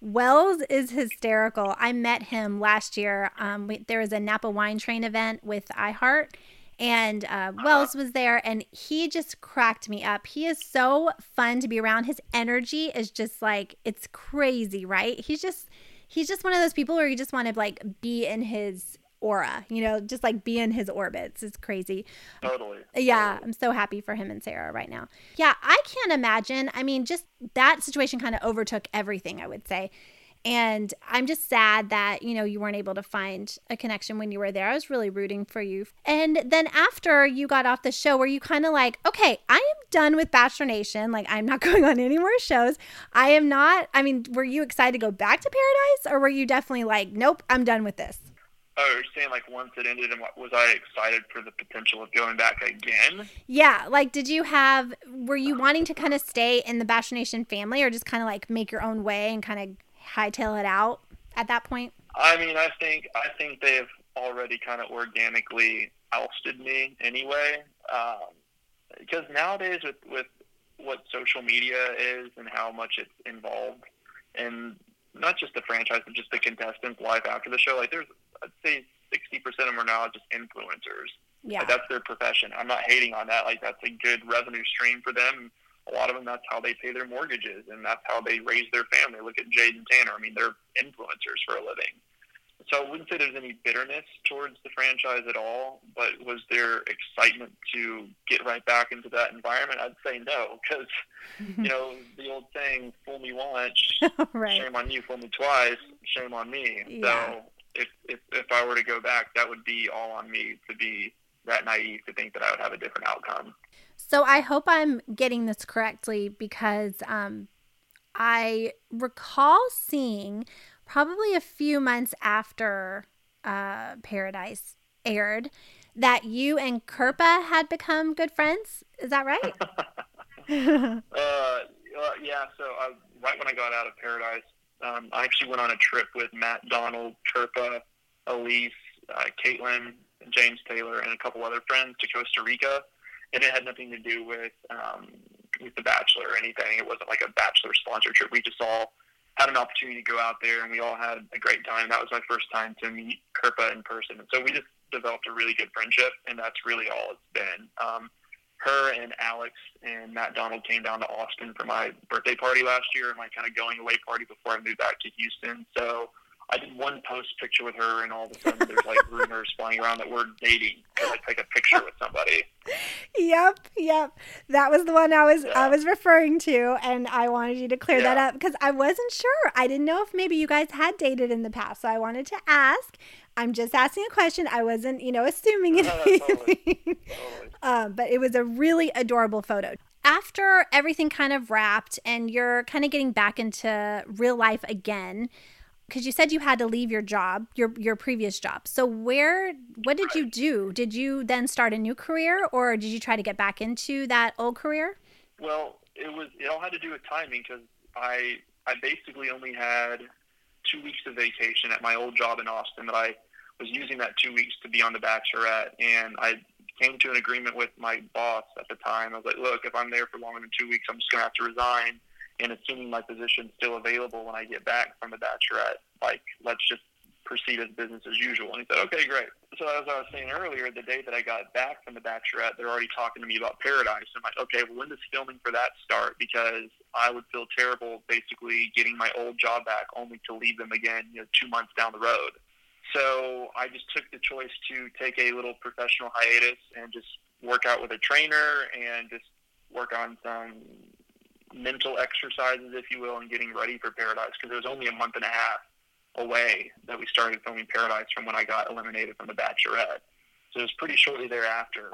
Wells is hysterical. I met him last year. Um, we, there was a Napa Wine Train event with iHeart, and uh, uh-huh. Wells was there, and he just cracked me up. He is so fun to be around. His energy is just like it's crazy, right? He's just he's just one of those people where you just want to like be in his aura, you know, just like be in his orbits. It's crazy. Totally. Yeah. I'm so happy for him and Sarah right now. Yeah, I can't imagine. I mean, just that situation kind of overtook everything, I would say. And I'm just sad that, you know, you weren't able to find a connection when you were there. I was really rooting for you. And then after you got off the show, were you kind of like, okay, I am done with Bachelor Nation. Like, I'm not going on any more shows. I am not. I mean, were you excited to go back to Paradise or were you definitely like, nope, I'm done with this? Oh, you're saying like once it ended, and was I excited for the potential of going back again? Yeah, like did you have? Were you uh-huh. wanting to kind of stay in the Bachelor Nation family, or just kind of like make your own way and kind of hightail it out at that point? I mean, I think I think they've already kind of organically ousted me anyway. Um, because nowadays, with with what social media is and how much it's involved, and not just the franchise, but just the contestants' life after the show, like there's I'd say sixty percent of them are now just influencers. Yeah, like, that's their profession. I'm not hating on that. Like that's a good revenue stream for them a lot of them that's how they pay their mortgages and that's how they raise their family. Look at Jade and Tanner. I mean, they're influencers for a living. So I wouldn't say there's any bitterness towards the franchise at all, but was there excitement to get right back into that environment? I'd say no, because you know the old saying "fool me once, right. shame on you; fool me twice, shame on me." Yeah. So if, if if I were to go back, that would be all on me to be that naive to think that I would have a different outcome. So I hope I'm getting this correctly because um, I recall seeing probably a few months after uh, Paradise aired that you and Kirpa had become good friends. Is that right? uh, yeah. So I, right when I got out of Paradise, um, I actually went on a trip with Matt Donald, Kirpa, Elyse, uh, Caitlin, James Taylor, and a couple other friends to Costa Rica and it had nothing to do with um, with the Bachelor or anything. It wasn't like a Bachelor sponsored trip. We just all had an opportunity to go out there, and we all had a great time. That was my first time to meet Kirpa in person, and so we just developed a really good friendship, and that's really all it's been. Um, her and Alex and Matt Donald came down to Austin for my birthday party last year, and my kind of going away party before I moved back to Houston. So I did one post picture with her, and all of a sudden there's like rumors flying around that we're dating because I take a picture with somebody. Yep, yep. That was the one I was yeah. I was referring to, and I wanted you to clear yeah. that up because I wasn't sure. I didn't know if maybe you guys had dated in the past, so I wanted to ask. I'm just asking a question. I wasn't, you know, assuming anything. No, totally. totally. um, but it was a really adorable photo after everything kind of wrapped and you're kind of getting back into real life again because you said you had to leave your job, your your previous job. So where what did you do? Did you then start a new career or did you try to get back into that old career? Well, it was it all had to do with timing because I I basically only had two weeks of vacation at my old job in Austin that I was using that two weeks to be on the Bachelorette, and I came to an agreement with my boss at the time. I was like, look, if I'm there for longer than two weeks, I'm just going to have to resign. And assuming my position's still available when I get back from the Bachelorette, like, let's just proceed as business as usual. And he said, okay, great. So as I was saying earlier, the day that I got back from the Bachelorette, they're already talking to me about Paradise. I'm like, okay, well, when does filming for that start? Because I would feel terrible basically getting my old job back only to leave them again, you know, two months down the road. So I just took the choice to take a little professional hiatus and just work out with a trainer and just work on some mental exercises, if you will, and getting ready for Paradise because it was only a month and a half away that we started filming Paradise from when I got eliminated from The Bachelorette. So it was pretty shortly thereafter.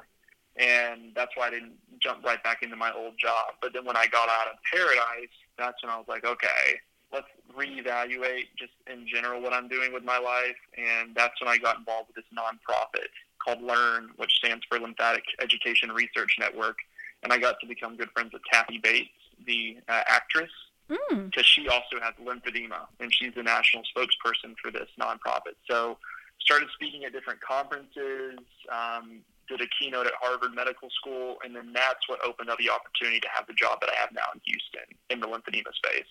And that's why I didn't jump right back into my old job. But then when I got out of Paradise, that's when I was like, okay, let's reevaluate just in general what I'm doing with my life. And that's when I got involved with this nonprofit called LEARN, which stands for Lymphatic Education Research Network. And I got to become good friends with Kathy Bates, the uh, actress, because mm. she also has lymphedema, and she's the national spokesperson for this nonprofit. So, started speaking at different conferences, um, did a keynote at Harvard Medical School, and then that's what opened up the opportunity to have the job that I have now in Houston in the lymphedema space.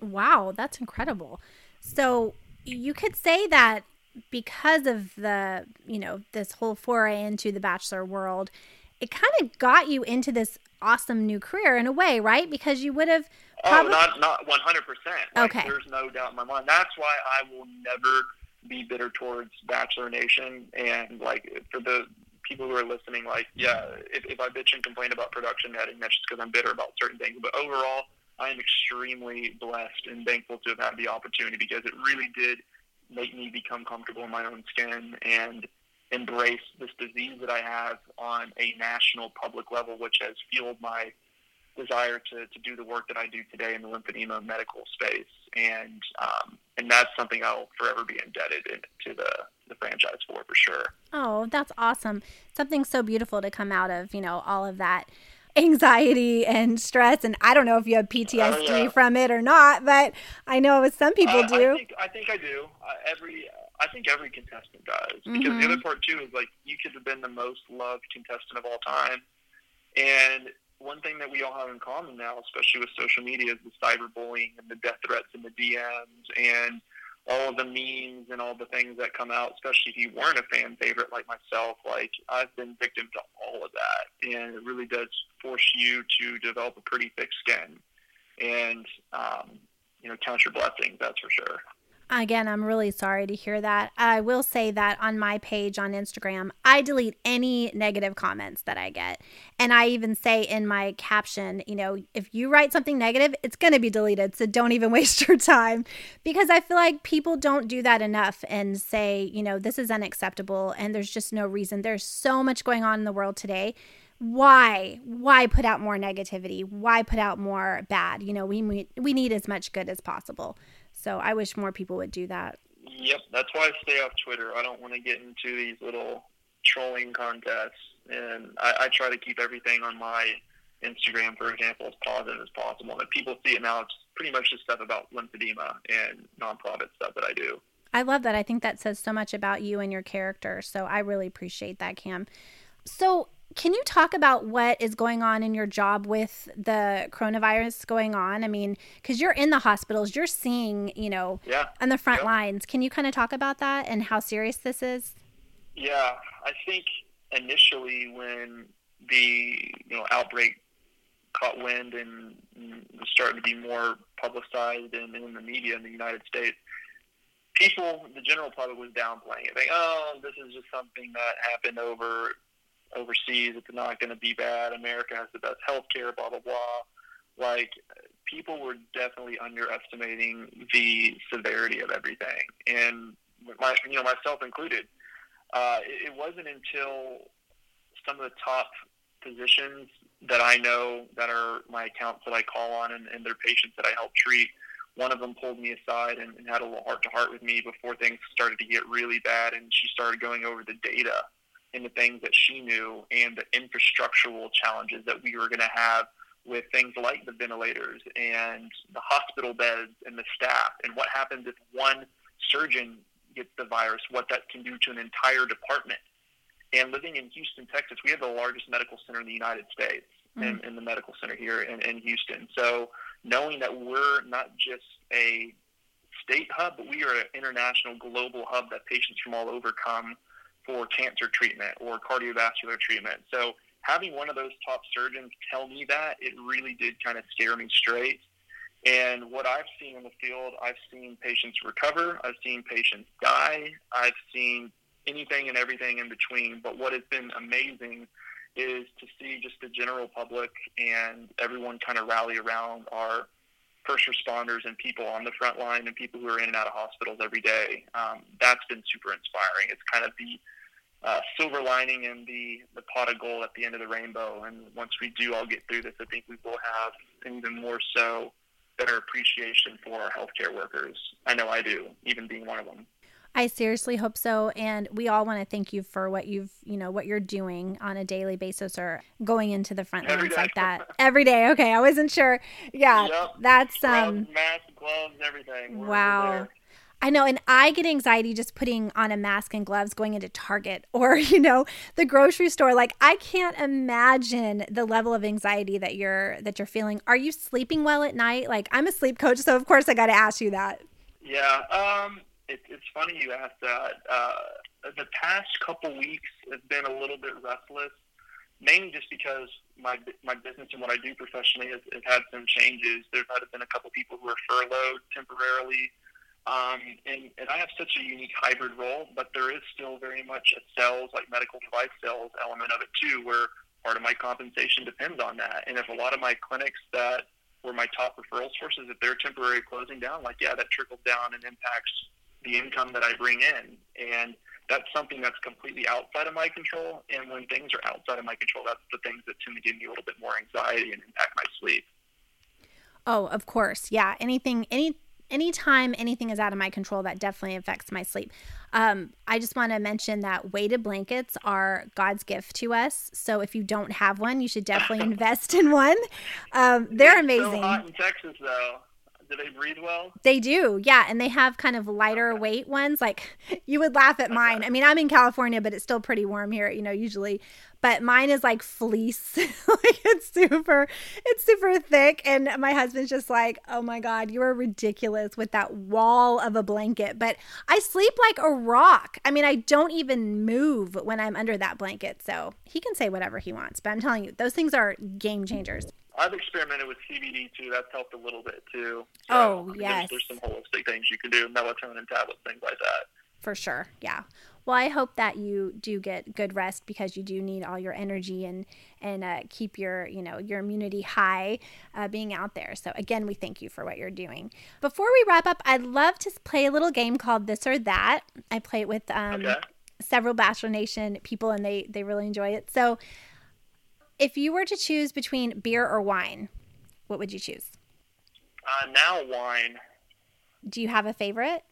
Wow, that's incredible. So, you could say that because of the, you know, this whole foray into the bachelor world, it kind of got you into this awesome new career in a way, right? Because you would have Probably, oh, not not one hundred percent. Okay. There's no doubt in my mind. That's why I will never be bitter towards Bachelor Nation. And like for the people who are listening, like yeah, if, if I bitch and complain about production netting, that's just because I'm bitter about certain things. But overall, I am extremely blessed and thankful to have had the opportunity because it really did make me become comfortable in my own skin and embrace this disease that I have on a national public level, which has fueled my desire to, to do the work that I do today in the lymphedema medical space, and um, and that's something I'll forever be indebted to the the franchise for for sure. Oh, that's awesome! Something so beautiful to come out of you know all of that anxiety and stress and i don't know if you have ptsd uh, yeah. from it or not but i know some people uh, do I think, I think i do uh, every i think every contestant does because mm-hmm. the other part too is like you could have been the most loved contestant of all time and one thing that we all have in common now, especially with social media, is the cyberbullying and the death threats and the DMs and all of the memes and all the things that come out, especially if you weren't a fan favorite like myself. Like I've been victim to all of that, and it really does force you to develop a pretty thick skin and um, you know count your blessings. That's for sure. Again, I'm really sorry to hear that. I will say that on my page on Instagram, I delete any negative comments that I get. And I even say in my caption, you know, if you write something negative, it's going to be deleted. So don't even waste your time because I feel like people don't do that enough and say, you know, this is unacceptable and there's just no reason. There's so much going on in the world today why why put out more negativity why put out more bad you know we we need as much good as possible so I wish more people would do that. Yep, that's why I stay off Twitter. I don't want to get into these little trolling contests, and I, I try to keep everything on my Instagram, for example, as positive as possible. And if people see it now, it's pretty much just stuff about lymphedema and nonprofit stuff that I do. I love that. I think that says so much about you and your character. So I really appreciate that, Cam. So can you talk about what is going on in your job with the coronavirus going on? I mean, because you're in the hospitals, you're seeing, you know, yeah. on the front yeah. lines. Can you kind of talk about that and how serious this is? Yeah, I think initially when the you know outbreak caught wind and was starting to be more publicized in, in the media in the United States, people, the general public, was downplaying it. Like, oh, this is just something that happened over overseas. It's not going to be bad. America has the best health care, blah, blah, blah. Like, people were definitely underestimating the severity of everything. And, my, you know, myself included. Uh, it, it wasn't until some of the top physicians that I know that are my accounts that I call on and, and their patients that I help treat. One of them pulled me aside and, and had a little heart to heart with me before things started to get really bad, and she started going over the data in the things that she knew and the infrastructural challenges that we were going to have with things like the ventilators and the hospital beds and the staff and what happens if one surgeon gets the virus, what that can do to an entire department. And living in Houston, Texas, we have the largest medical center in the United States, mm. in, in the medical center here in, in Houston. So knowing that we're not just a state hub, but we are an international global hub that patients from all over come for cancer treatment or cardiovascular treatment. So having one of those top surgeons tell me that, it really did kind of scare me straight. And what I've seen in the field, I've seen patients recover, I've seen patients die, I've seen anything and everything in between. But what has been amazing is to see just the general public and everyone kind of rally around our first responders and people on the front line and people who are in and out of hospitals every day. Um, that's been super inspiring. It's kind of the uh, silver lining and the, the pot of gold at the end of the rainbow. And once we do all get through this, I think we will have even more so better appreciation for our healthcare workers. I know I do, even being one of them. I seriously hope so and we all want to thank you for what you've, you know, what you're doing on a daily basis or going into the front lines like that. Every day. Okay, I wasn't sure. Yeah. Yep. That's um mask, gloves, everything. We're wow. I know, and I get anxiety just putting on a mask and gloves going into Target or, you know, the grocery store. Like I can't imagine the level of anxiety that you're that you're feeling. Are you sleeping well at night? Like I'm a sleep coach, so of course I got to ask you that. Yeah, um it, it's funny you asked that. Uh, the past couple weeks have been a little bit restless, mainly just because my my business and what I do professionally has, has had some changes. There might have been a couple people who are furloughed temporarily, um, and, and I have such a unique hybrid role, but there is still very much a sales, like medical device sales element of it too, where part of my compensation depends on that. And if a lot of my clinics that were my top referral sources, if they're temporarily closing down, like yeah, that trickles down and impacts the income that I bring in. And that's something that's completely outside of my control. And when things are outside of my control, that's the things that tend to give me a little bit more anxiety and impact my sleep. Oh, of course. Yeah. Anything, any, anytime anything is out of my control, that definitely affects my sleep. Um, I just want to mention that weighted blankets are God's gift to us. So if you don't have one, you should definitely invest in one. Um, they're amazing. So hot in Texas, though do they breathe well? They do, yeah. And they have kind of lighter okay. weight ones. Like you would laugh at mine. Okay. I mean, I'm in California, but it's still pretty warm here, you know, usually. But mine is like fleece. like it's super, it's super thick. And my husband's just like, oh my God, you are ridiculous with that wall of a blanket. But I sleep like a rock. I mean, I don't even move when I'm under that blanket. So he can say whatever he wants. But I'm telling you, those things are game changers. I've experimented with CBD too. That's helped a little bit too. So oh yes. There's, some holistic things you can do, melatonin tablets, things like that. For sure, yeah. Well, I hope that you do get good rest because you do need all your energy and and uh, keep your you know your immunity high, uh, being out there. So again, we thank you for what you're doing. Before we wrap up, I'd love to play a little game called This or That. I play it with um, okay. several Bachelor Nation people, and they they really enjoy it. So if you were to choose between beer or wine, what would you choose? Uh, now wine. Do you have a favorite?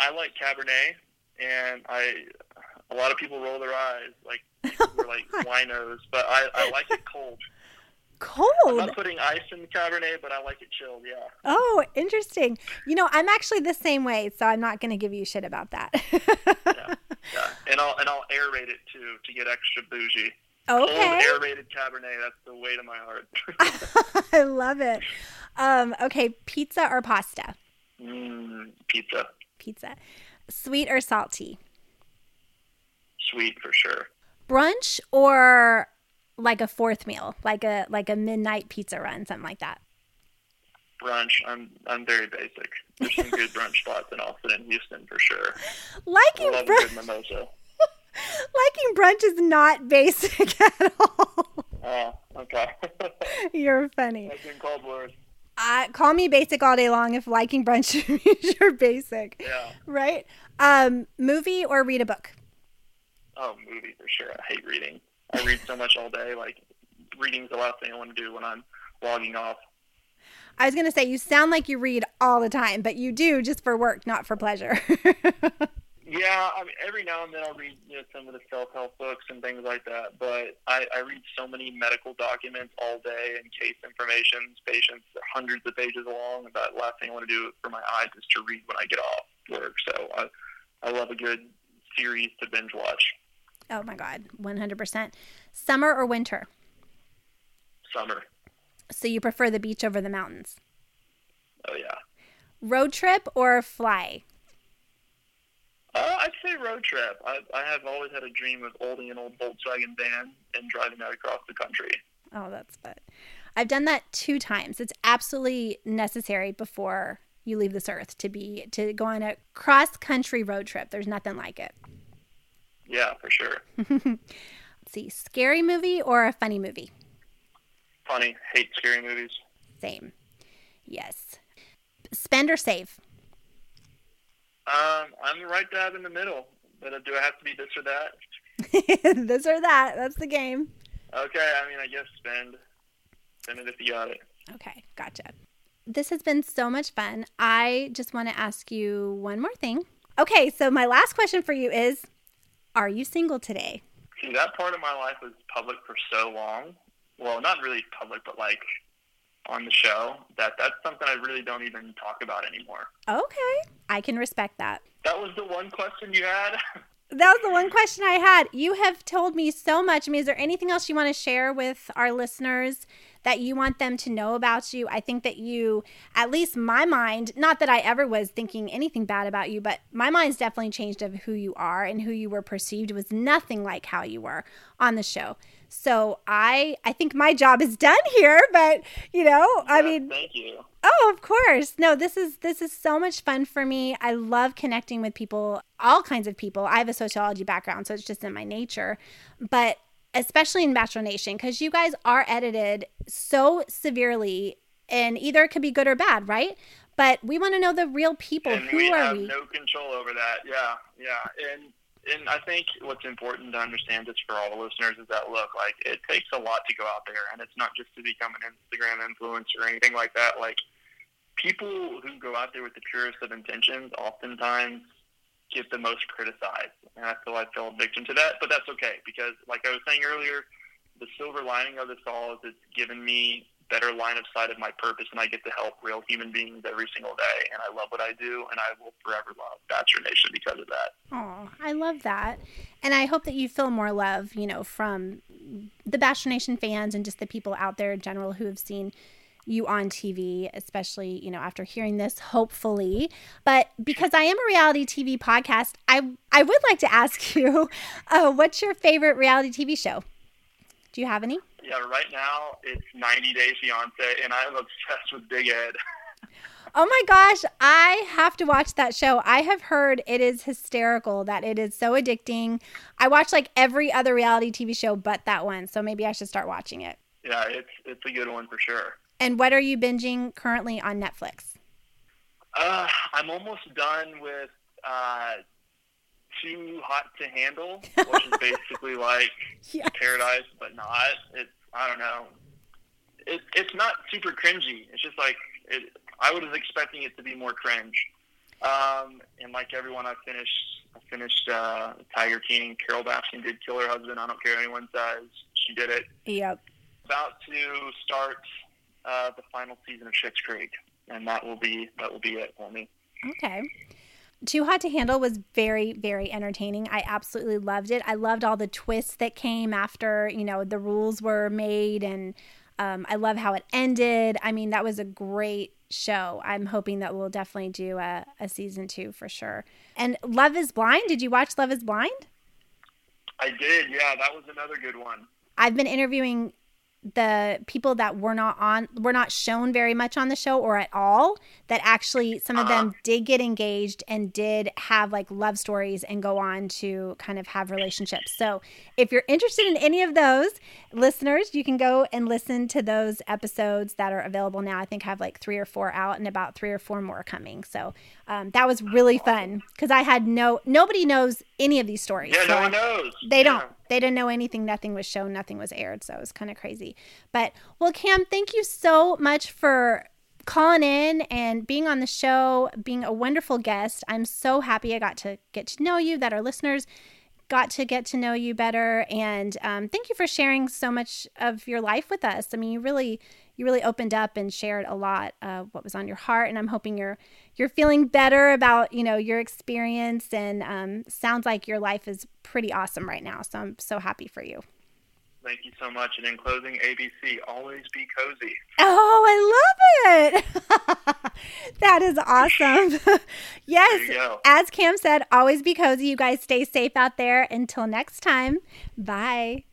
I like Cabernet, and I a lot of people roll their eyes like we're like winos, but I, I like it cold. Cold. I'm not putting ice in the Cabernet, but I like it chilled. Yeah. Oh, interesting. You know, I'm actually the same way, so I'm not going to give you shit about that. yeah, yeah, and I'll and I'll aerate it too to get extra bougie. Okay. Cold aerated Cabernet. That's the way to my heart. I love it. Um, okay, pizza or pasta? Mm, pizza. Pizza. Sweet or salty? Sweet for sure. Brunch or like a fourth meal, like a like a midnight pizza run, something like that. Brunch. I'm I'm very basic. There's some good brunch spots in Austin and Houston for sure. Liking brunch. Good mimosa. Liking brunch is not basic at all. Oh, okay. You're funny. I've been called. Uh, call me basic all day long if liking brunch means you're basic. Yeah. Right? Um, movie or read a book? Oh, movie for sure. I hate reading. I read so much all day. Like, reading's the last thing I want to do when I'm logging off. I was going to say, you sound like you read all the time, but you do just for work, not for pleasure. Yeah, I mean, every now and then I'll read you know some of the self help books and things like that. But I, I read so many medical documents all day and case information. Patients hundreds of pages long. That last thing I want to do for my eyes is to read when I get off work. So I, I love a good series to binge watch. Oh my god, 100%. Summer or winter? Summer. So you prefer the beach over the mountains? Oh yeah. Road trip or fly? Say road trip. I, I have always had a dream of owning an old Volkswagen van and driving that across the country. Oh, that's fun. I've done that two times. It's absolutely necessary before you leave this earth to be to go on a cross country road trip. There's nothing like it. Yeah, for sure. Let's see, scary movie or a funny movie? Funny. Hate scary movies. Same. Yes. Spend or save? Um, I'm right dab in the middle. But do I have to be this or that? this or that. That's the game. Okay, I mean, I guess spend. Spend it if you got it. Okay, gotcha. This has been so much fun. I just want to ask you one more thing. Okay, so my last question for you is Are you single today? See, that part of my life was public for so long. Well, not really public, but like on the show that that's something I really don't even talk about anymore. Okay, I can respect that. That was the one question you had. that was the one question I had. You have told me so much. I mean, is there anything else you want to share with our listeners that you want them to know about you? I think that you, at least my mind, not that I ever was thinking anything bad about you, but my mind's definitely changed of who you are and who you were perceived was nothing like how you were on the show. So I I think my job is done here, but you know, Yeah, I mean, thank you. Oh, of course. No, this is this is so much fun for me. I love connecting with people, all kinds of people. I have a sociology background, so it's just in my nature. But especially in Bachelor Nation, because you guys are edited so severely, and either it could be good or bad, right? But we want to know the real people. and Who we are have we? no control over that. Yeah, yeah, and and I think what's important to understand just for all the listeners is that look, like it takes a lot to go out there, and it's not just to become an Instagram influencer or anything like that. Like people who go out there with the purest of intentions, oftentimes get the most criticized, and I feel I fell victim to that. But that's okay because, like I was saying earlier, the silver lining of this all is it's given me better line of sight of my purpose and I get to help real human beings every single day and I love what I do and I will forever love Bachelor Nation because of that. Oh, I love that. And I hope that you feel more love, you know, from the Bachelor Nation fans and just the people out there in general who have seen you on TV, especially, you know, after hearing this, hopefully. But because I am a reality TV podcast, I I would like to ask you, uh, what's your favorite reality TV show? Do you have any? Yeah, right now it's 90 Day Fiance and I'm obsessed with Big Ed. Oh my gosh, I have to watch that show. I have heard it is hysterical, that it is so addicting. I watch like every other reality TV show but that one, so maybe I should start watching it. Yeah, it's it's a good one for sure. And what are you binging currently on Netflix? Uh, I'm almost done with uh, Too Hot to Handle, which is basically like Yeah. Paradise, but not. It's I don't know. It, it's not super cringy. It's just like it, I was expecting it to be more cringe. Um, and like everyone, I finished. I finished uh, Tiger King. Carole Baskin did kill her husband. I don't care what anyone says. She did it. Yep. About to start uh, the final season of Schitt's Creek, and that will be that will be it for me. Okay. Too Hot to Handle was very, very entertaining. I absolutely loved it. I loved all the twists that came after, you know, the rules were made and um, I love how it ended. I mean, that was a great show. I'm hoping that we'll definitely do a, a season two for sure. And Love is Blind, did you watch Love is Blind? I did. Yeah, that was another good one. I've been interviewing the people that were not on were not shown very much on the show or at all that actually some of them did get engaged and did have like love stories and go on to kind of have relationships. So if you're interested in any of those listeners you can go and listen to those episodes that are available now. I think I have like three or four out and about three or four more coming. So um, that was really fun because i had no nobody knows any of these stories Yeah, so no one knows. they Yeah. don't they didn't know anything nothing was shown nothing was aired so it was kind of crazy but well cam thank you so much for calling in and being on the show being a wonderful guest i'm so happy i got to get to know you that our listeners got to get to know you better. And um, thank you for sharing so much of your life with us. I mean, you really you really opened up and shared a lot of what was on your heart and i'm hoping you're you're feeling better about you know your experience and um, sounds like your life is pretty awesome right now so i'm so happy for you Thank you so much. And in closing, ABC, always be cozy. Oh, I love it. that is awesome. yes. As Cam said, always be cozy. You guys stay safe out there. Until next time, bye.